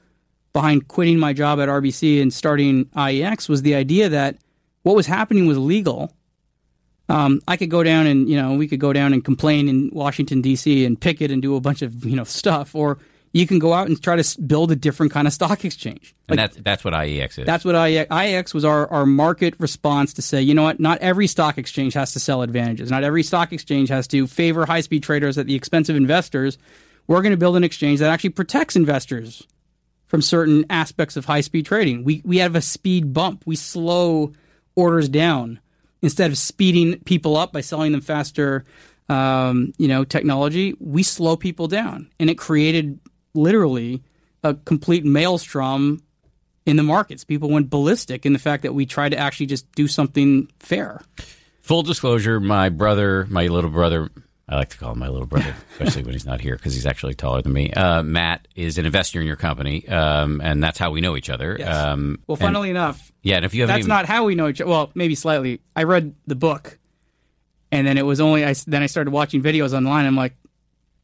behind quitting my job at RBC and starting IEX was the idea that what was happening was legal. Um, I could go down and you know we could go down and complain in Washington D.C. and picket and do a bunch of you know stuff, or you can go out and try to build a different kind of stock exchange. and that's that's what IEX is. That's what IEX, IEX was our, our market response to say, you know what, not every stock exchange has to sell advantages. Not every stock exchange has to favor high speed traders at the expense of investors. We're going to build an exchange that actually protects investors from certain aspects of high speed trading. We, we have a speed bump. We slow orders down instead of speeding people up by selling them faster. Um, you know, technology, we slow people down. And it created literally a complete maelstrom in the markets. People went ballistic in the fact that we tried to actually just do something fair. Full disclosure: my brother, my little brother, I like to call him my little brother, <laughs> especially when he's not here because he's actually taller than me. Uh, Matt is an investor in your company, um, and that's how we know each other. Yes. Um, Well, and- funnily enough, yeah, and if you haven't that's even, not how we know each other. Well, maybe slightly. I read the book, and then it was only I then I started watching videos online. I'm like,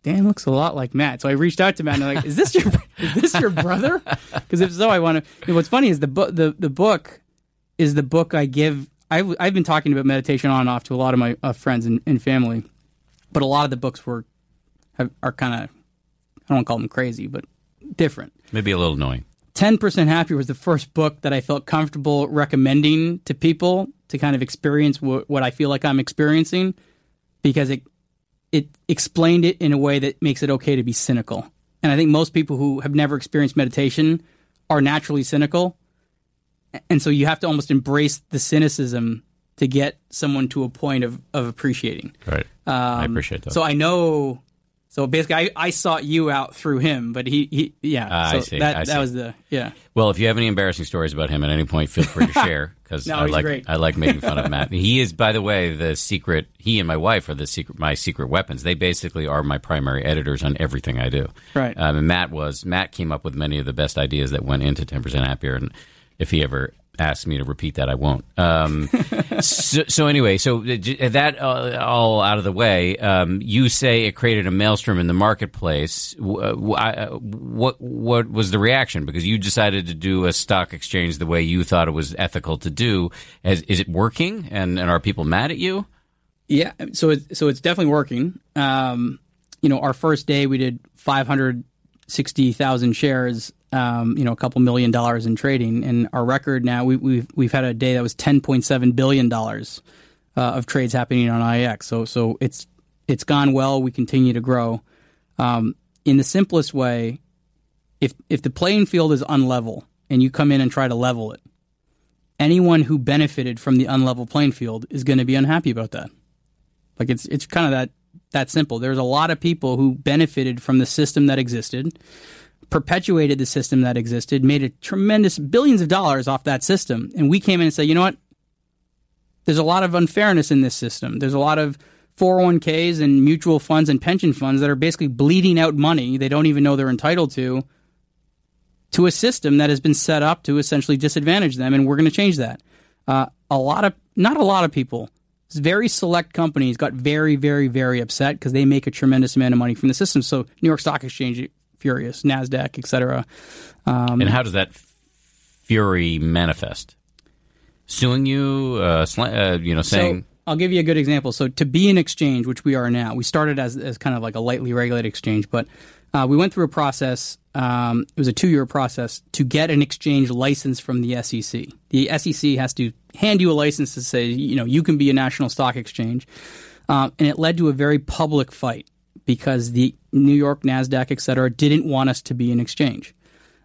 Dan looks a lot like Matt. So I reached out to Matt and I'm like, is this your <laughs> is this your brother? <laughs> Because if so, I want to. What's funny is the book the the book is the book I give. I've I've been talking about meditation on and off to a lot of my uh, friends and, and family, but a lot of the books were have, are kind of I don't want to call them crazy, but different. maybe a little annoying. 10% Happier was the first book that I felt comfortable recommending to people to kind of experience wh- what I feel like I'm experiencing because it it explained it in a way that makes it okay to be cynical. And I think most people who have never experienced meditation are naturally cynical. And so you have to almost embrace the cynicism to get someone to a point of, of appreciating. Right. I appreciate that. Um, So I know. So basically, I, I sought you out through him, but he, he yeah. Ah, so I see, That I that see. was the yeah. Well, if you have any embarrassing stories about him at any point, feel free to <laughs> share because No, I like great. I like making fun of <laughs> Matt. He is, by the way, the secret. He and my wife are the secret. My secret weapons. They basically are my primary editors on everything I do. Right. Um, and Matt was Matt came up with many of the best ideas that went into ten percent happier. And if he ever asks me to repeat that, I won't. Um, <laughs> so, so anyway, so that uh, all out of the way, um, you say it created a maelstrom in the marketplace. W- uh, w- I- uh, What what was the reaction? Because you decided to do a stock exchange the way you thought it was ethical to do. Is, is it working? And, and are people mad at you? Yeah, so it, so it's definitely working. Um, you know, our first day we did five hundred sixty thousand shares. Um, you know, a couple million dollars in trading, and our record now we, we've we've had a day that was ten point seven billion dollars uh, of trades happening on IEX. So so it's it's gone well. We continue to grow. Um, in the simplest way, if if the playing field is unlevel and you come in and try to level it, anyone who benefited from the unlevel playing field is going to be unhappy about that. Like it's it's kind of that that simple. There's a lot of people who benefited from the system that existed, perpetuated the system that existed, made a tremendous billions of dollars off that system, and we came in and said, you know what? There's a lot of unfairness in this system. There's a lot of 401ks and mutual funds and pension funds that are basically bleeding out money they don't even know they're entitled to to a system that has been set up to essentially disadvantage them, and we're going to change that. Uh, a lot of, not a lot of people, very select companies got very, very, very upset because they make a tremendous amount of money from the system. So New York Stock Exchange, furious, Nasdaq, et cetera. and how does that fury manifest? Suing you, uh, sla- uh, you know, saying So I'll give you a good example. So to be an exchange, which we are now, we started as, as kind of like a lightly regulated exchange, but uh, we went through a process. Um, it was a two-year process to get an exchange license from the SEC. The SEC has to hand you a license to say, you know, you can be a national stock exchange, um, and it led to a very public fight because the New York Nasdaq, et cetera, didn't want us to be an exchange.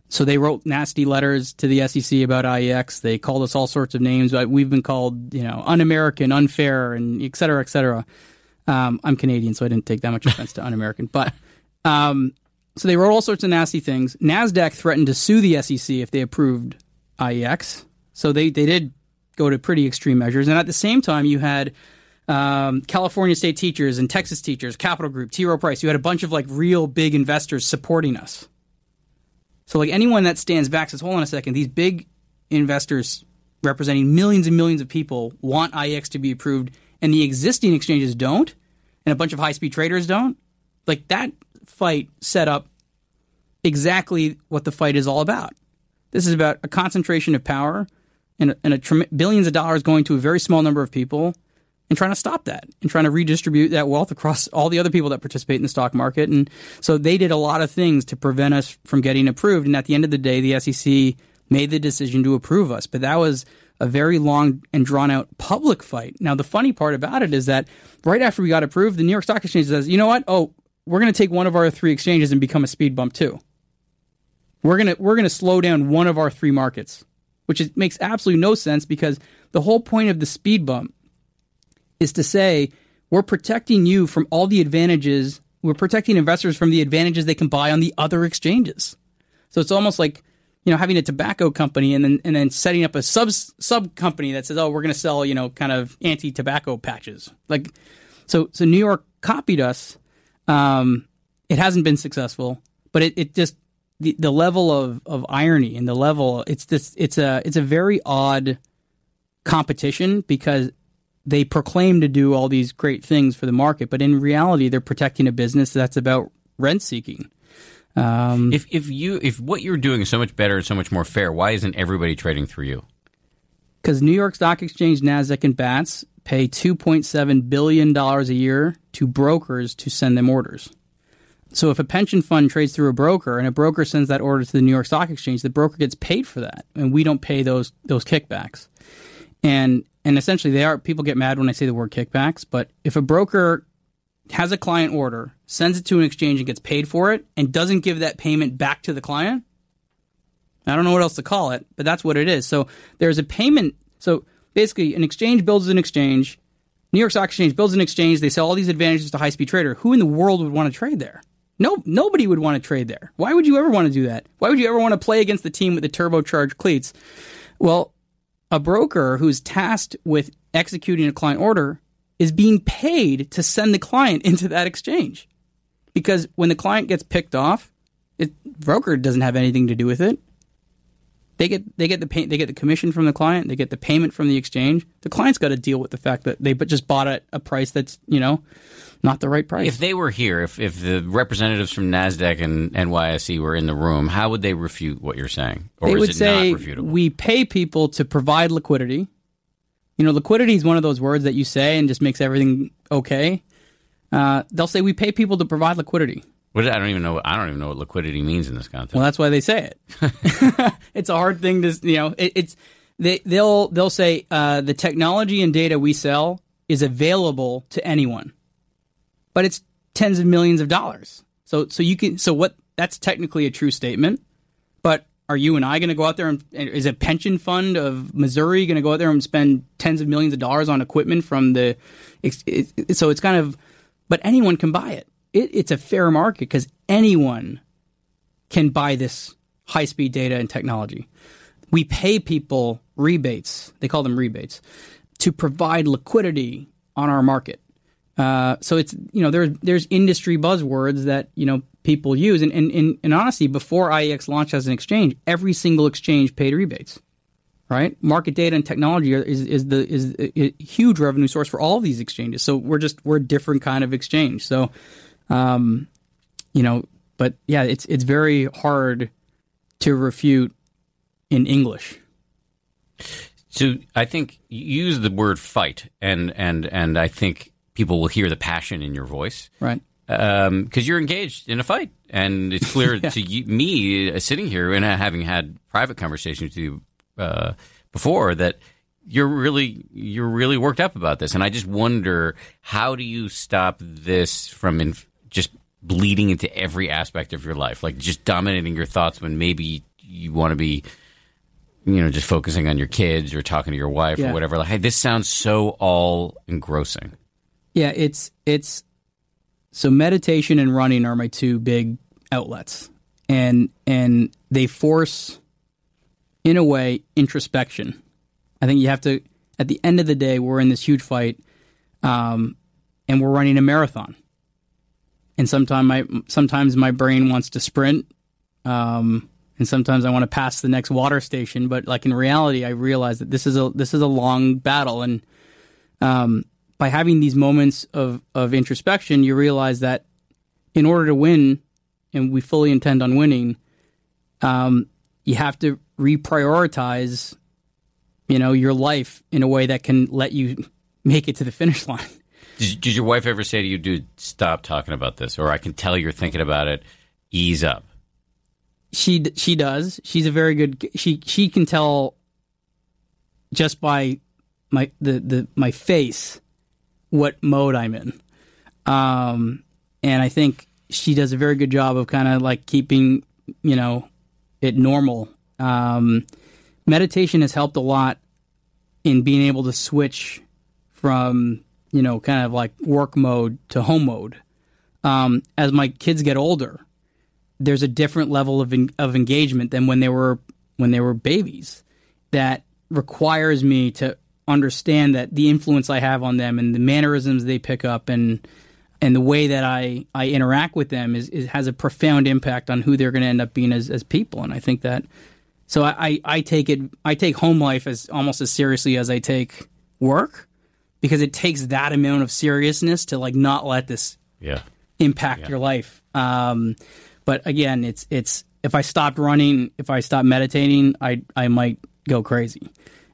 So they wrote nasty letters to the SEC about IEX. They called us all sorts of names. We've been called, you know, un-American, unfair, and et cetera, et cetera. Um, I'm Canadian, so I didn't take that much offense to un-American. <laughs> But um, so they wrote all sorts of nasty things. Nasdaq threatened to sue the SEC if they approved IEX. So they they did go to pretty extreme measures. And at the same time, you had um, California state teachers and Texas teachers, Capital Group, T. Rowe Price. You had a bunch of like real big investors supporting us. So like anyone that stands back says, hold on a second, these big investors representing millions and millions of people want IEX to be approved, and the existing exchanges don't, and a bunch of high speed traders don't. Like that fight set up exactly what the fight is all about. This is about a concentration of power and a, and a billions of dollars going to a very small number of people and trying to stop that and trying to redistribute that wealth across all the other people that participate in the stock market. And so they did a lot of things to prevent us from getting approved. And at the end of the day, the SEC made the decision to approve us. But that was a very long and drawn out public fight. Now, the funny part about it is that right after we got approved, the New York Stock Exchange says, you know what? Oh, we're going to take one of our three exchanges and become a speed bump too. We're going to we're going to slow down one of our three markets, which is, makes absolutely no sense because the whole point of the speed bump is to say we're protecting you from all the advantages. We're protecting investors from the advantages they can buy on the other exchanges. So it's almost like you know having a tobacco company and then and then setting up a sub sub company that says, oh, we're going to sell you know kind of anti tobacco patches. Like so so New York copied us. Um, it hasn't been successful, but it, it just the, the level of, of irony and the level it's this it's a it's a very odd competition because they proclaim to do all these great things for the market, but in reality, they're protecting a business that's about rent seeking. Um, if if you if what you're doing is so much better and so much more fair, why isn't everybody trading through you? Because New York Stock Exchange, Nasdaq, and Bats pay 2.7 billion dollars a year to brokers to send them orders. So if a pension fund trades through a broker and a broker sends that order to the New York Stock Exchange, the broker gets paid for that, and we don't pay those those kickbacks. And and essentially they are people get mad when I say the word kickbacks, but if a broker has a client order, sends it to an exchange and gets paid for it and doesn't give that payment back to the client, I don't know what else to call it, but that's what it is. So there's a payment so basically an exchange builds an exchange, New York Stock Exchange builds an exchange, they sell all these advantages to high speed trader. Who in the world would want to trade there? No, nobody would want to trade there. Why would you ever want to do that? Why would you ever want to play against the team with the turbocharged cleats? Well, a broker who's tasked with executing a client order is being paid to send the client into that exchange. Because when the client gets picked off, it broker doesn't have anything to do with it. They get they get the pay, they get the commission from the client, they get the payment from the exchange. The client's got to deal with the fact that they just bought at a price that's, you know, not the right price. If they were here, if, if the representatives from NASDAQ and NYSE were in the room, how would they refute what you're saying? Or they would say, we pay people to provide liquidity. You know, liquidity is one of those words that you say and just makes everything okay. Uh, they'll say, we pay people to provide liquidity. What, I don't even know. I don't even know what liquidity means in this context. Well, that's why they say it. <laughs> <laughs> it's a hard thing to, you know. It, it's they they'll they'll say uh, the technology and data we sell is available to anyone but it's tens of millions of dollars. So so you can so what that's technically a true statement, but are you and I going to go out there and is a pension fund of Missouri going to go out there and spend tens of millions of dollars on equipment from the so it's kind of but anyone can buy it. it it's a fair market because anyone can buy this high speed data and technology. We pay people rebates, they call them rebates, to provide liquidity on our market. Uh, so it's you know there's there's industry buzzwords that you know people use, and and, and, and honestly, before IEX launched as an exchange, every single exchange paid rebates, right? Market data and technology is is the is a huge revenue source for all of these exchanges. So we're just we're a different kind of exchange. So, um, you know, but yeah, it's it's very hard to refute in English. So I think use the word fight, and and and I think people will hear the passion in your voice. Right. Because um, you're engaged in a fight. And it's clear <laughs> yeah. to you, me uh, sitting here and having had private conversations with you uh, before that you're really you're really worked up about this. And I just wonder how do you stop this from inf- just bleeding into every aspect of your life, like just dominating your thoughts when maybe you want to be you know, just focusing on your kids or talking to your wife yeah. or whatever. Like, hey, this sounds so all engrossing. Yeah, it's it's so meditation and running are my two big outlets. And and they force in a way introspection. I think you have to at the end of the day we're in this huge fight um, and we're running a marathon. And sometimes my sometimes my brain wants to sprint um, and sometimes I want to pass the next water station, but like in reality I realize that this is a this is a long battle and um, by having these moments of, of introspection, you realize that in order to win, and we fully intend on winning, um, you have to reprioritize, you know, your life in a way that can let you make it to the finish line. <laughs> Did, did your wife ever say to you, "Dude, stop talking about this," or "I can tell you're thinking about it. Ease up." She she does. She's a very good. She she can tell just by my the the my face what mode I'm in. Um, and I think she does a very good job of kind of like keeping you know it normal. Um, meditation has helped a lot in being able to switch from you know kind of like work mode to home mode. Um, as my kids get older, there's a different level of of engagement than when they were when they were babies that requires me to understand that the influence I have on them and the mannerisms they pick up and and the way that I, I interact with them is, is has a profound impact on who they're going to end up being as, as people. And I think that so I, I take it I take home life as almost as seriously as I take work because it takes that amount of seriousness to like not let this yeah. impact Yeah. your life. Um, but again, it's it's if I stopped running, if I stopped meditating, I I might go crazy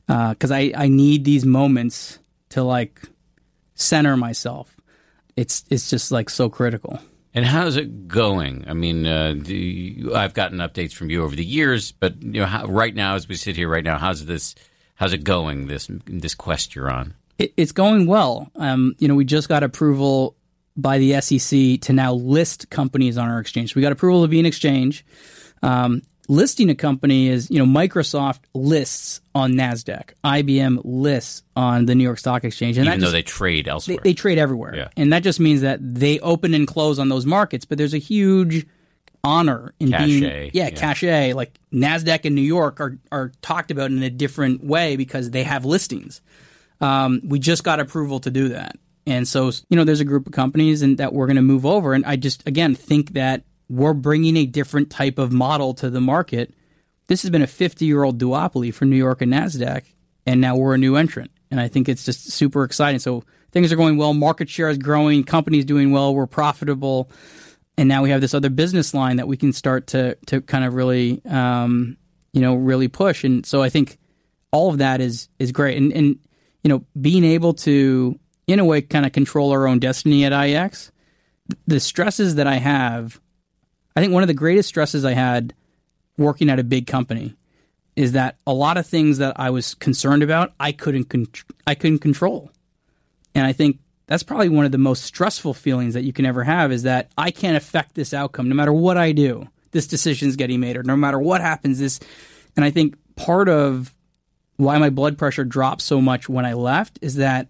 because I I need these moments to like center myself. It's it's just like so critical. And how's it going? I mean, uh, you, I've gotten updates from you over the years, but you know, how, right now, as we sit here right now, how's this? How's it going? This this quest you're on? It, it's going well. Um, you know, we just got approval by the SEC to now list companies on our exchange. We got approval to be an exchange. Um, listing a company is, you know, Microsoft lists on Nasdaq, IBM lists on the New York Stock Exchange, and Even that though just- they trade elsewhere. they trade everywhere, Yeah. and that just means that they open and close on those markets. But there's a huge honor in being, yeah, yeah. cachet. Like Nasdaq and New York are are talked about in a different way because they have listings. Um, we just got approval to do that, and so you know, there's a group of companies and that we're going to move over. And I just again think that we're bringing a different type of model to the market. This has been a 50 year old duopoly for New York and Nasdaq, and now we're a new entrant. And I think it's just super exciting. So things are going well. Market share is growing. Companies doing well. We're profitable, and now we have this other business line that we can start to to kind of really, um, you know, really push. And so I think all of that is is great. And and you know, being able to in a way kind of control our own destiny at IEX, The stresses that I have, I think one of the greatest stresses I had working at a big company is that a lot of things that I was concerned about, I couldn't con- I couldn't control. And I think that's probably one of the most stressful feelings that you can ever have is that I can't affect this outcome no matter what I do. This decision's getting made or no matter what happens this and I think part of why my blood pressure dropped so much when I left is that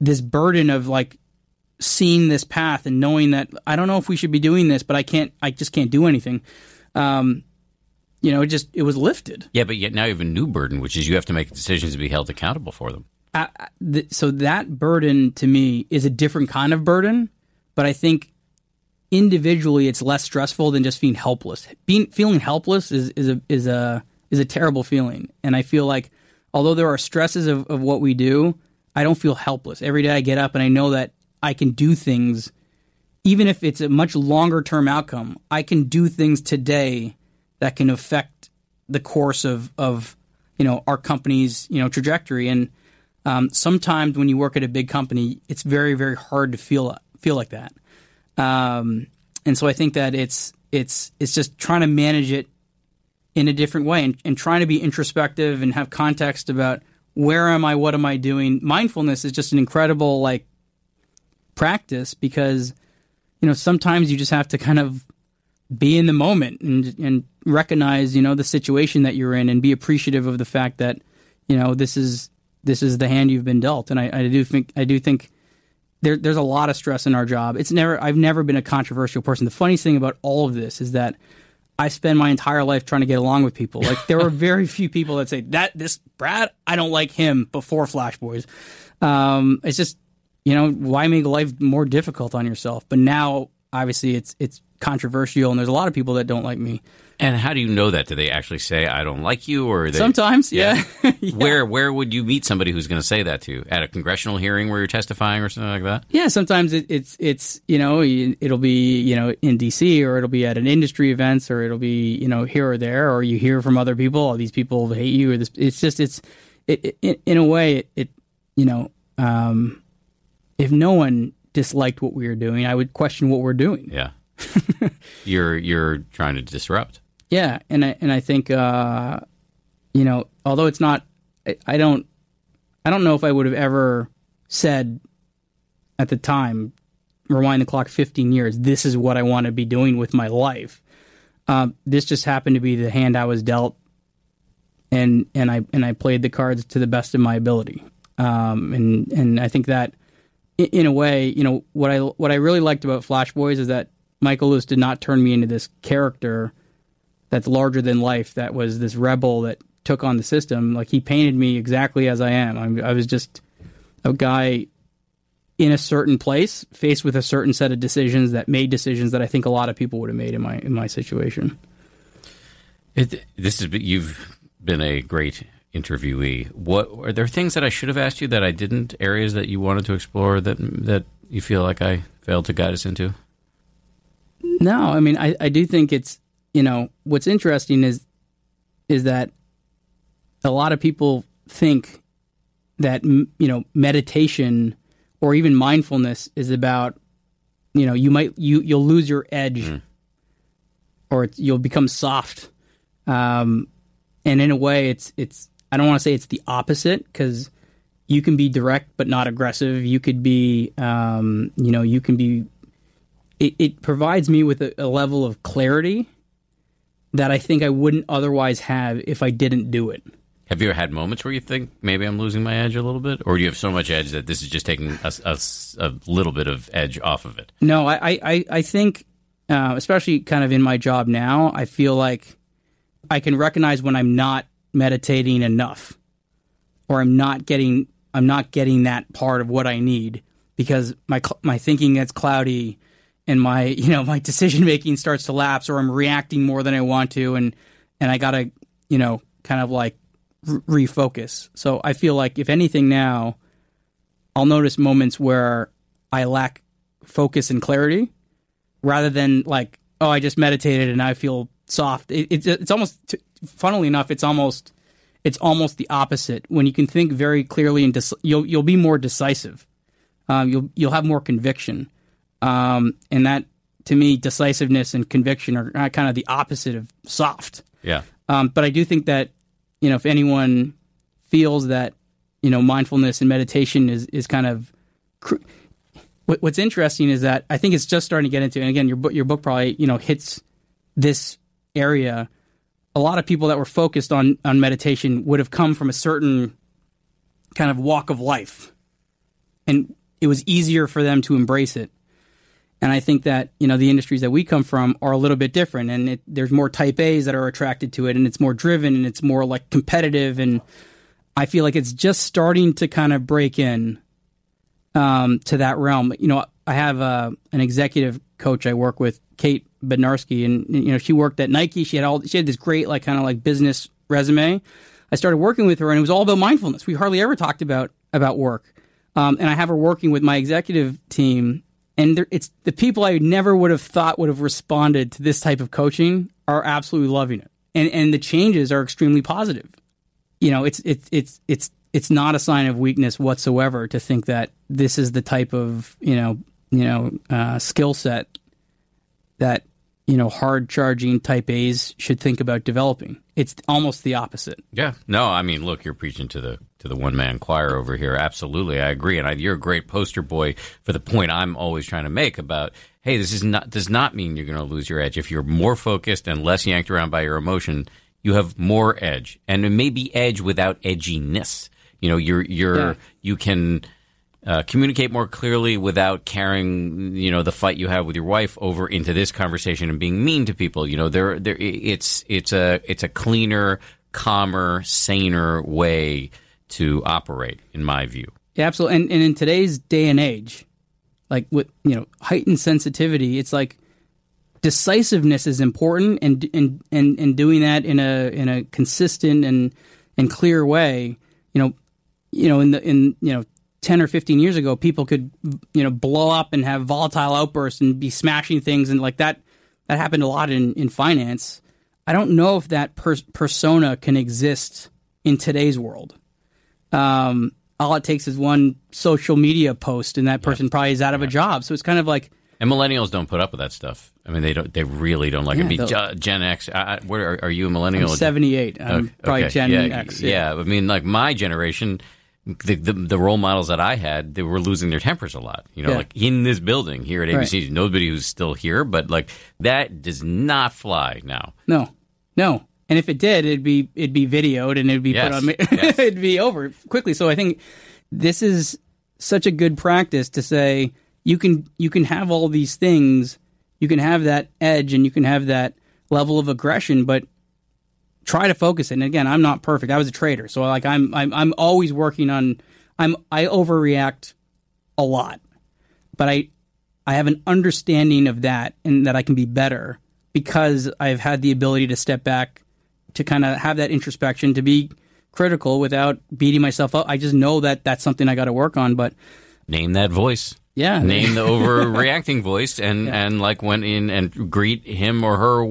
this burden of like seeing this path and knowing that I don't know if we should be doing this, but I can't I just can't do anything. Um, you know, it just it was lifted. yeah, but yet now you have a new burden, which is you have to make decisions to be held accountable for them. I- th- so that burden to me is a different kind of burden, but I think individually it's less stressful than just being helpless. Being feeling helpless is is a is a is a terrible feeling, and I feel like although there are stresses of, of what we do, I don't feel helpless. Every day I get up and I know that I can do things, even if it's a much longer term outcome. I can do things today that can affect the course of of you know our company's you know trajectory and um, sometimes when you work at a big company it's very very hard to feel feel like that um, and so I think that it's it's it's just trying to manage it in a different way and, and trying to be introspective and have context about where am I what am I doing mindfulness is just an incredible like practice because you know sometimes you just have to kind of be in the moment and and recognize you know the situation that you're in and be appreciative of the fact that you know this is this is the hand you've been dealt and I, I do think I do think there, there's a lot of stress in our job. It's never I've never been a controversial person. The funniest thing about all of this is that I spend my entire life trying to get along with people. Like there are very <laughs> few people that say that this Brad I don't like him before Flash Boys. Um, it's just you know why make life more difficult on yourself? But now obviously it's it's controversial and there's a lot of people that don't like me. And how do you know that? Do they actually say I don't like you, or they, Sometimes, yeah. yeah. <laughs> Where where would you meet somebody who's going to say that to you at a congressional hearing where you're testifying or something like that? Yeah, sometimes it, it's it's you know it'll be you know in DC or it'll be at an industry events or it'll be you know here or there or you hear from other people oh these people hate you or this it's just it's it, it in a way it, it you know um, if no one disliked what we were doing, I would question what we're doing. Yeah. <laughs> you're you're trying to disrupt. Yeah, and I and I think uh, you know, although it's not, I, I don't, I don't know if I would have ever said at the time, rewind the clock 15 years, this is what I want to be doing with my life. Um, this just happened to be the hand I was dealt, and and I and I played the cards to the best of my ability. Um, and and I think that in, a way, you know, what I what I really liked about Flash Boys is that Michael Lewis did not turn me into this character that's larger than life. That was this rebel that took on the system. Like he painted me exactly as I am. I, I was just a guy in a certain place, faced with a certain set of decisions that made decisions that I think a lot of people would have made in my in my situation. It, this is you've been a great interviewee. What are there things that I should have asked you that I didn't? Areas that you wanted to explore that that you feel like I failed to guide us into? No, I mean I, I do think it's you know what's interesting is is that a lot of people think that you know meditation or even mindfulness is about you know you might you you'll lose your edge mm. or you'll become soft um, and in a way it's it's i don't want to say it's the opposite because you can be direct but not aggressive you could be um, you know you can be it, it provides me with a, a level of clarity that i think i wouldn't otherwise have if i didn't do it have you ever had moments where you think maybe I'm losing my edge a little bit, or do you have so much edge that this is just taking a, a, a little bit of edge off of it? No, I I, I think, uh, especially kind of in my job now, I feel like I can recognize when I'm not meditating enough, or I'm not getting I'm not getting that part of what I need because my my thinking gets cloudy, and my <laughs> you know my decision making starts to lapse, or I'm reacting more than I want to, and and I gotta you know kind of like refocus. So I feel like if anything now, I'll notice moments where I lack focus and clarity, rather than like, oh, I just meditated and I feel soft. It, it's it's almost, funnily enough, it's almost it's almost the opposite. When you can think very clearly and dec- you'll you'll be more decisive. Um, you'll you'll have more conviction, um, and that to me, decisiveness and conviction are kind of the opposite of soft. Yeah. Um, but I do think that you know, if anyone feels that, you know, mindfulness and meditation is, is kind of. Cr- what's interesting is that I think it's just starting to get into, and again, your book, your book probably, you know, hits this area. A lot of people that were focused on, on meditation would have come from a certain kind of walk of life. And it was easier for them to embrace it. And I think that you know the industries that we come from are a little bit different, and it, there's more Type A's that are attracted to it, and it's more driven, and it's more like competitive, and I feel like it's just starting to kind of break in um, to that realm. You know, I have uh, an executive coach I work with, Kate Bednarski, and you know she worked at Nike. She had all she had this great like kind of like business resume. I started working with her, and it was all about mindfulness. We hardly ever talked about about work. Um, and I have her working with my executive team and there, it's the people I never would have thought would have responded to this type of coaching are absolutely loving it, and and the changes are extremely positive. You know, it's it's it's it's it's not a sign of weakness whatsoever to think that this is the type of you know you know uh, skill set that you know hard charging type A's should think about developing. It's almost the opposite. Yeah. No, I mean, look, you're preaching to the to the one man choir over here. Absolutely, I agree, and I, you're a great poster boy for the point I'm always trying to make about. Hey, this is not does not mean you're going to lose your edge. If you're more focused and less yanked around by your emotion, you have more edge, and it may be edge without edginess. You know, you're you're yeah. you can uh, communicate more clearly without carrying you know the fight you have with your wife over into this conversation and being mean to people. You know, there there it's it's a it's a cleaner, calmer, saner way to operate, in my view. Yeah, absolutely. And, and in today's day and age, like with you know heightened sensitivity, it's like decisiveness is important, and and and and doing that in a in a consistent and and clear way. You know, you know in the in you know 10 or 15 years ago, people could, you know, blow up and have volatile outbursts and be smashing things. And like that, that happened a lot in, in finance. I don't know if that per- persona can exist in today's world. Um, all it takes is one social media post, and that person probably is out of a job. So it's kind of like And millennials don't put up with that stuff. I mean, they don't. They really don't like it. I mean, Gen X. I, I, where are, are you a millennial? I'm 78. I'm Okay, probably. Gen yeah, X. Yeah. I mean, like my generation, the, the the role models that I had, they were losing their tempers a lot. You know, Yeah. like in this building here at ABC, nobody who's still here, but like that does not fly now. No, no. And if it did, it'd be it'd be videoed and it'd be Yes, put on. yes. <laughs> it'd be over quickly. So I think this is such a good practice to say you can you can have all these things, you can have that edge, and you can have that level of aggression, but try to focus it. And again, I'm not perfect. I was a trader, so like I'm I'm I'm always working on. I'm I overreact a lot, but I I have an understanding of that and that I can be better because I've had the ability to step back to kind of have that introspection to be critical without beating myself up. I just know that that's something I got to work on. But Name that voice. yeah, Name the <laughs> overreacting voice, and and like went in and greet him or her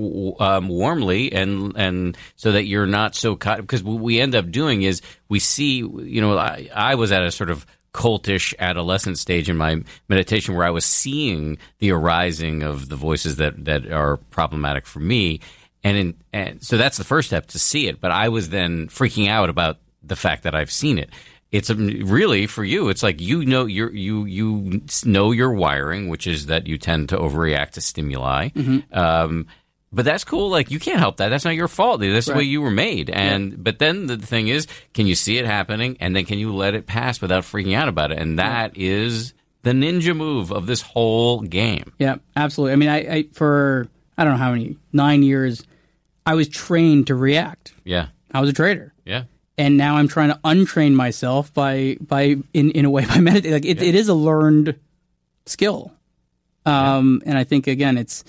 um, warmly, and and so that you're not so caught. Because what we end up doing is we see, you know, I, I was at a sort of cultish adolescent stage in my meditation where I was seeing the arising of the voices that that are problematic for me, and in, and so that's the first step to see it. But I was then freaking out about the fact that I've seen it. It's um, really for you. It's like you know you you you know your wiring, which is that you tend to overreact to stimuli. Um, but that's cool. Like you can't help that. That's not your fault. That's the way you were made. And but then the thing is, can you see it happening, and then can you let it pass without freaking out about it? And that is the ninja move of this whole game. yeah, absolutely. I mean, I, I for I don't know how many nine years, I was trained to react. Yeah, I was a trader. yeah. And now I'm trying to untrain myself by by in in a way <laughs> by meditating. Like it, it is a learned skill, um, and I think again, it's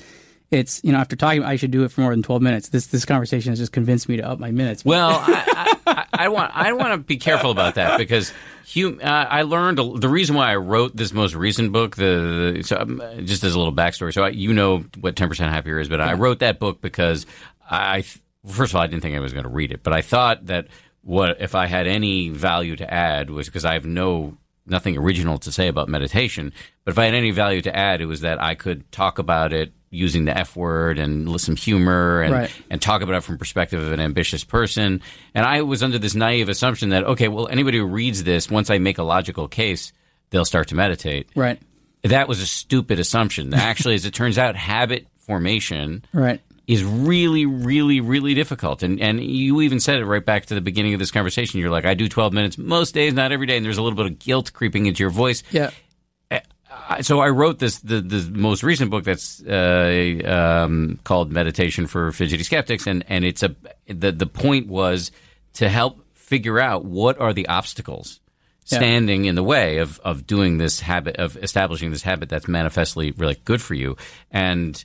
it's you know after talking, I should do it for more than twelve minutes. This this conversation has just convinced me to up my minutes. Well, <laughs> I, I, I, want I want to be careful about that because hum, uh, I learned the reason why I wrote this most recent book. The, the so um, just as a little backstory, so I, you know what ten percent happier is, but I wrote that book because I first of all I didn't think I was going to read it, but I thought that what if I had any value to add was because I have no nothing original to say about meditation, but if I had any value to add, it was that I could talk about it using the F word and some humor and Right. and talk about it from perspective of an ambitious person. And I was under this naive assumption that okay, well, anybody who reads this, once I make a logical case, they'll start to meditate. right, That was a stupid assumption. Actually, <laughs> as it turns out, habit formation right, is really, really, really difficult. And and you even said it right back to the beginning of this conversation. You're like, I do 12 minutes most days, not every day, and there's a little bit of guilt creeping into your voice. yeah, so I wrote this the, the most recent book that's uh, um, called Meditation for Fidgety Skeptics, and and it's a the the point was to help figure out what are the obstacles Yeah. standing in the way of of doing this habit of establishing this habit that's manifestly really good for you, and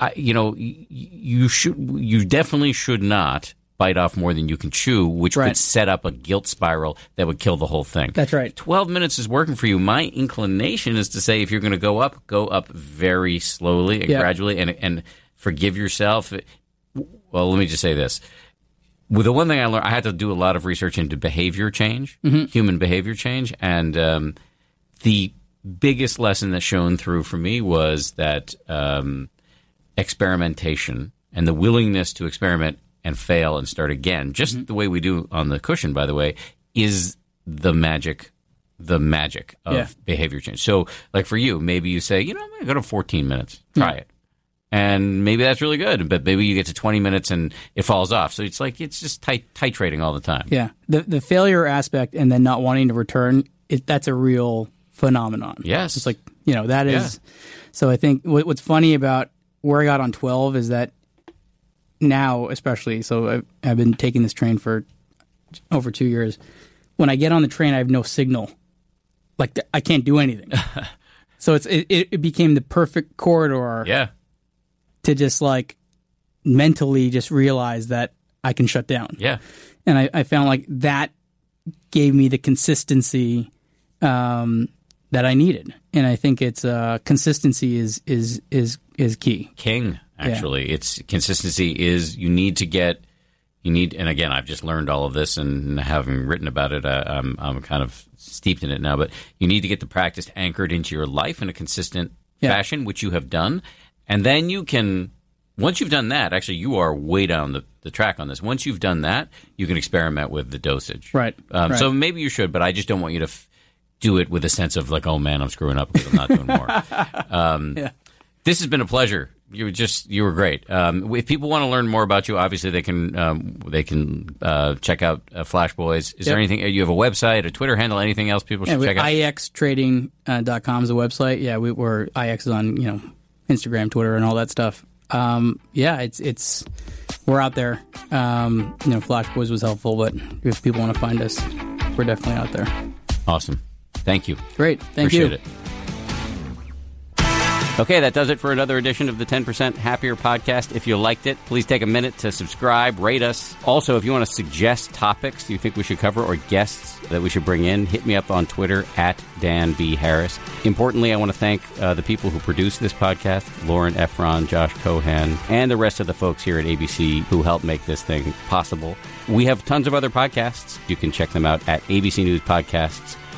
I, I, you know you should you definitely should not bite off more than you can chew, which Right. could set up a guilt spiral that would kill the whole thing. That's right. 12 minutes is working for you. My inclination is to say if you're going to go up, go up very slowly and gradually and, and forgive yourself. Well, let me just say this. Well, the one thing I learned, I had to do a lot of research into behavior change, human behavior change. And um, the biggest lesson that shone through for me was that um, experimentation and the willingness to experiment and fail and start again, just mm-hmm. the way we do on the cushion, by the way, is the magic, the magic of Yeah. behavior change. So, like for you, maybe you say, you know, I'm going to go to 14 minutes, try it. And maybe that's really good, but maybe you get to 20 minutes and it falls off. So it's like, it's just tit- titrating all the time. yeah. The the failure aspect and then not wanting to return, it, that's a real phenomenon. Yes. It's like you know that is. So I think what, what's funny about where I got on twelve is that now, especially, so I've, I've been taking this train for over two years. When I get on the train, I have no signal. Like I can't do anything. <laughs> so it's it, it became the perfect corridor Yeah. to just like mentally just realize that I can shut down Yeah. and I, I found like that gave me the consistency um, that I needed, and I think it's uh, consistency is is is is key. king actually it's consistency is you need to get You need, and again, I've just learned all of this, and having written about it, uh, I'm I'm kind of steeped in it now. But you need to get the practice anchored into your life in a consistent Yeah. fashion, which you have done, and then you can. Once you've done that, actually, you are way down the, the track on this. Once you've done that, you can experiment with the dosage. Right, Um, right. So maybe you should, but I just don't want you to f- do it with a sense of like, oh man, I'm screwing up because I'm not doing more. <laughs> Um, Yeah. This has been a pleasure. You were just you were great. Um, if people want to learn more about you, obviously they can um, they can uh, check out uh, Flash Boys. Is there anything? You have a website, a Twitter handle, anything else people should check out? IEXtrading.com is a website. Yeah, we, we're IEX is on you know Instagram, Twitter, and all that stuff. Um, yeah, it's it's we're out there. Um, you know, Flash Boys was helpful, but if people want to find us, we're definitely out there. awesome. Thank you. Great, thank Appreciate you. it. Okay, that does it for another edition of the 10% Happier podcast. If you liked it, please take a minute to subscribe, rate us. Also, if you want to suggest topics you think we should cover or guests that we should bring in, hit me up on Twitter at Dan B. Harris. Importantly, I want to thank uh, the people who produce this podcast Lauren Efron, Josh Cohan, and the rest of the folks here at ABC who helped make this thing possible. We have tons of other podcasts. You can check them out at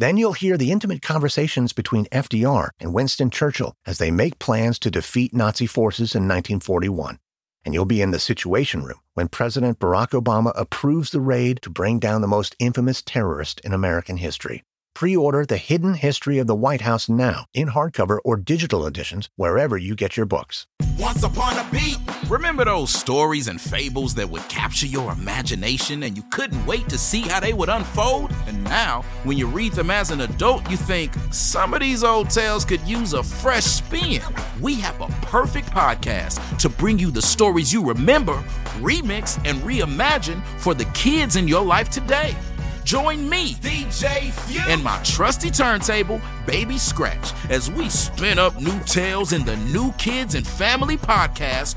Then you'll hear the intimate conversations between FDR and Winston Churchill as they make plans to defeat Nazi forces in 1941. And you'll be in the Situation Room when President Barack Obama approves the raid to bring down the most infamous terrorist in American history. Pre order The Hidden History of the White House now in hardcover or digital editions wherever you get your books. Once upon a beat. Remember those stories and fables that would capture your imagination and you couldn't wait to see how they would unfold? And now, when you read them as an adult, you think some of these old tales could use a fresh spin. We have a perfect podcast to bring you the stories you remember, remix, and reimagine for the kids in your life today. Join me, DJ and my trusty turntable, Baby Scratch, as we spin up new tales in the New Kids and Family podcast,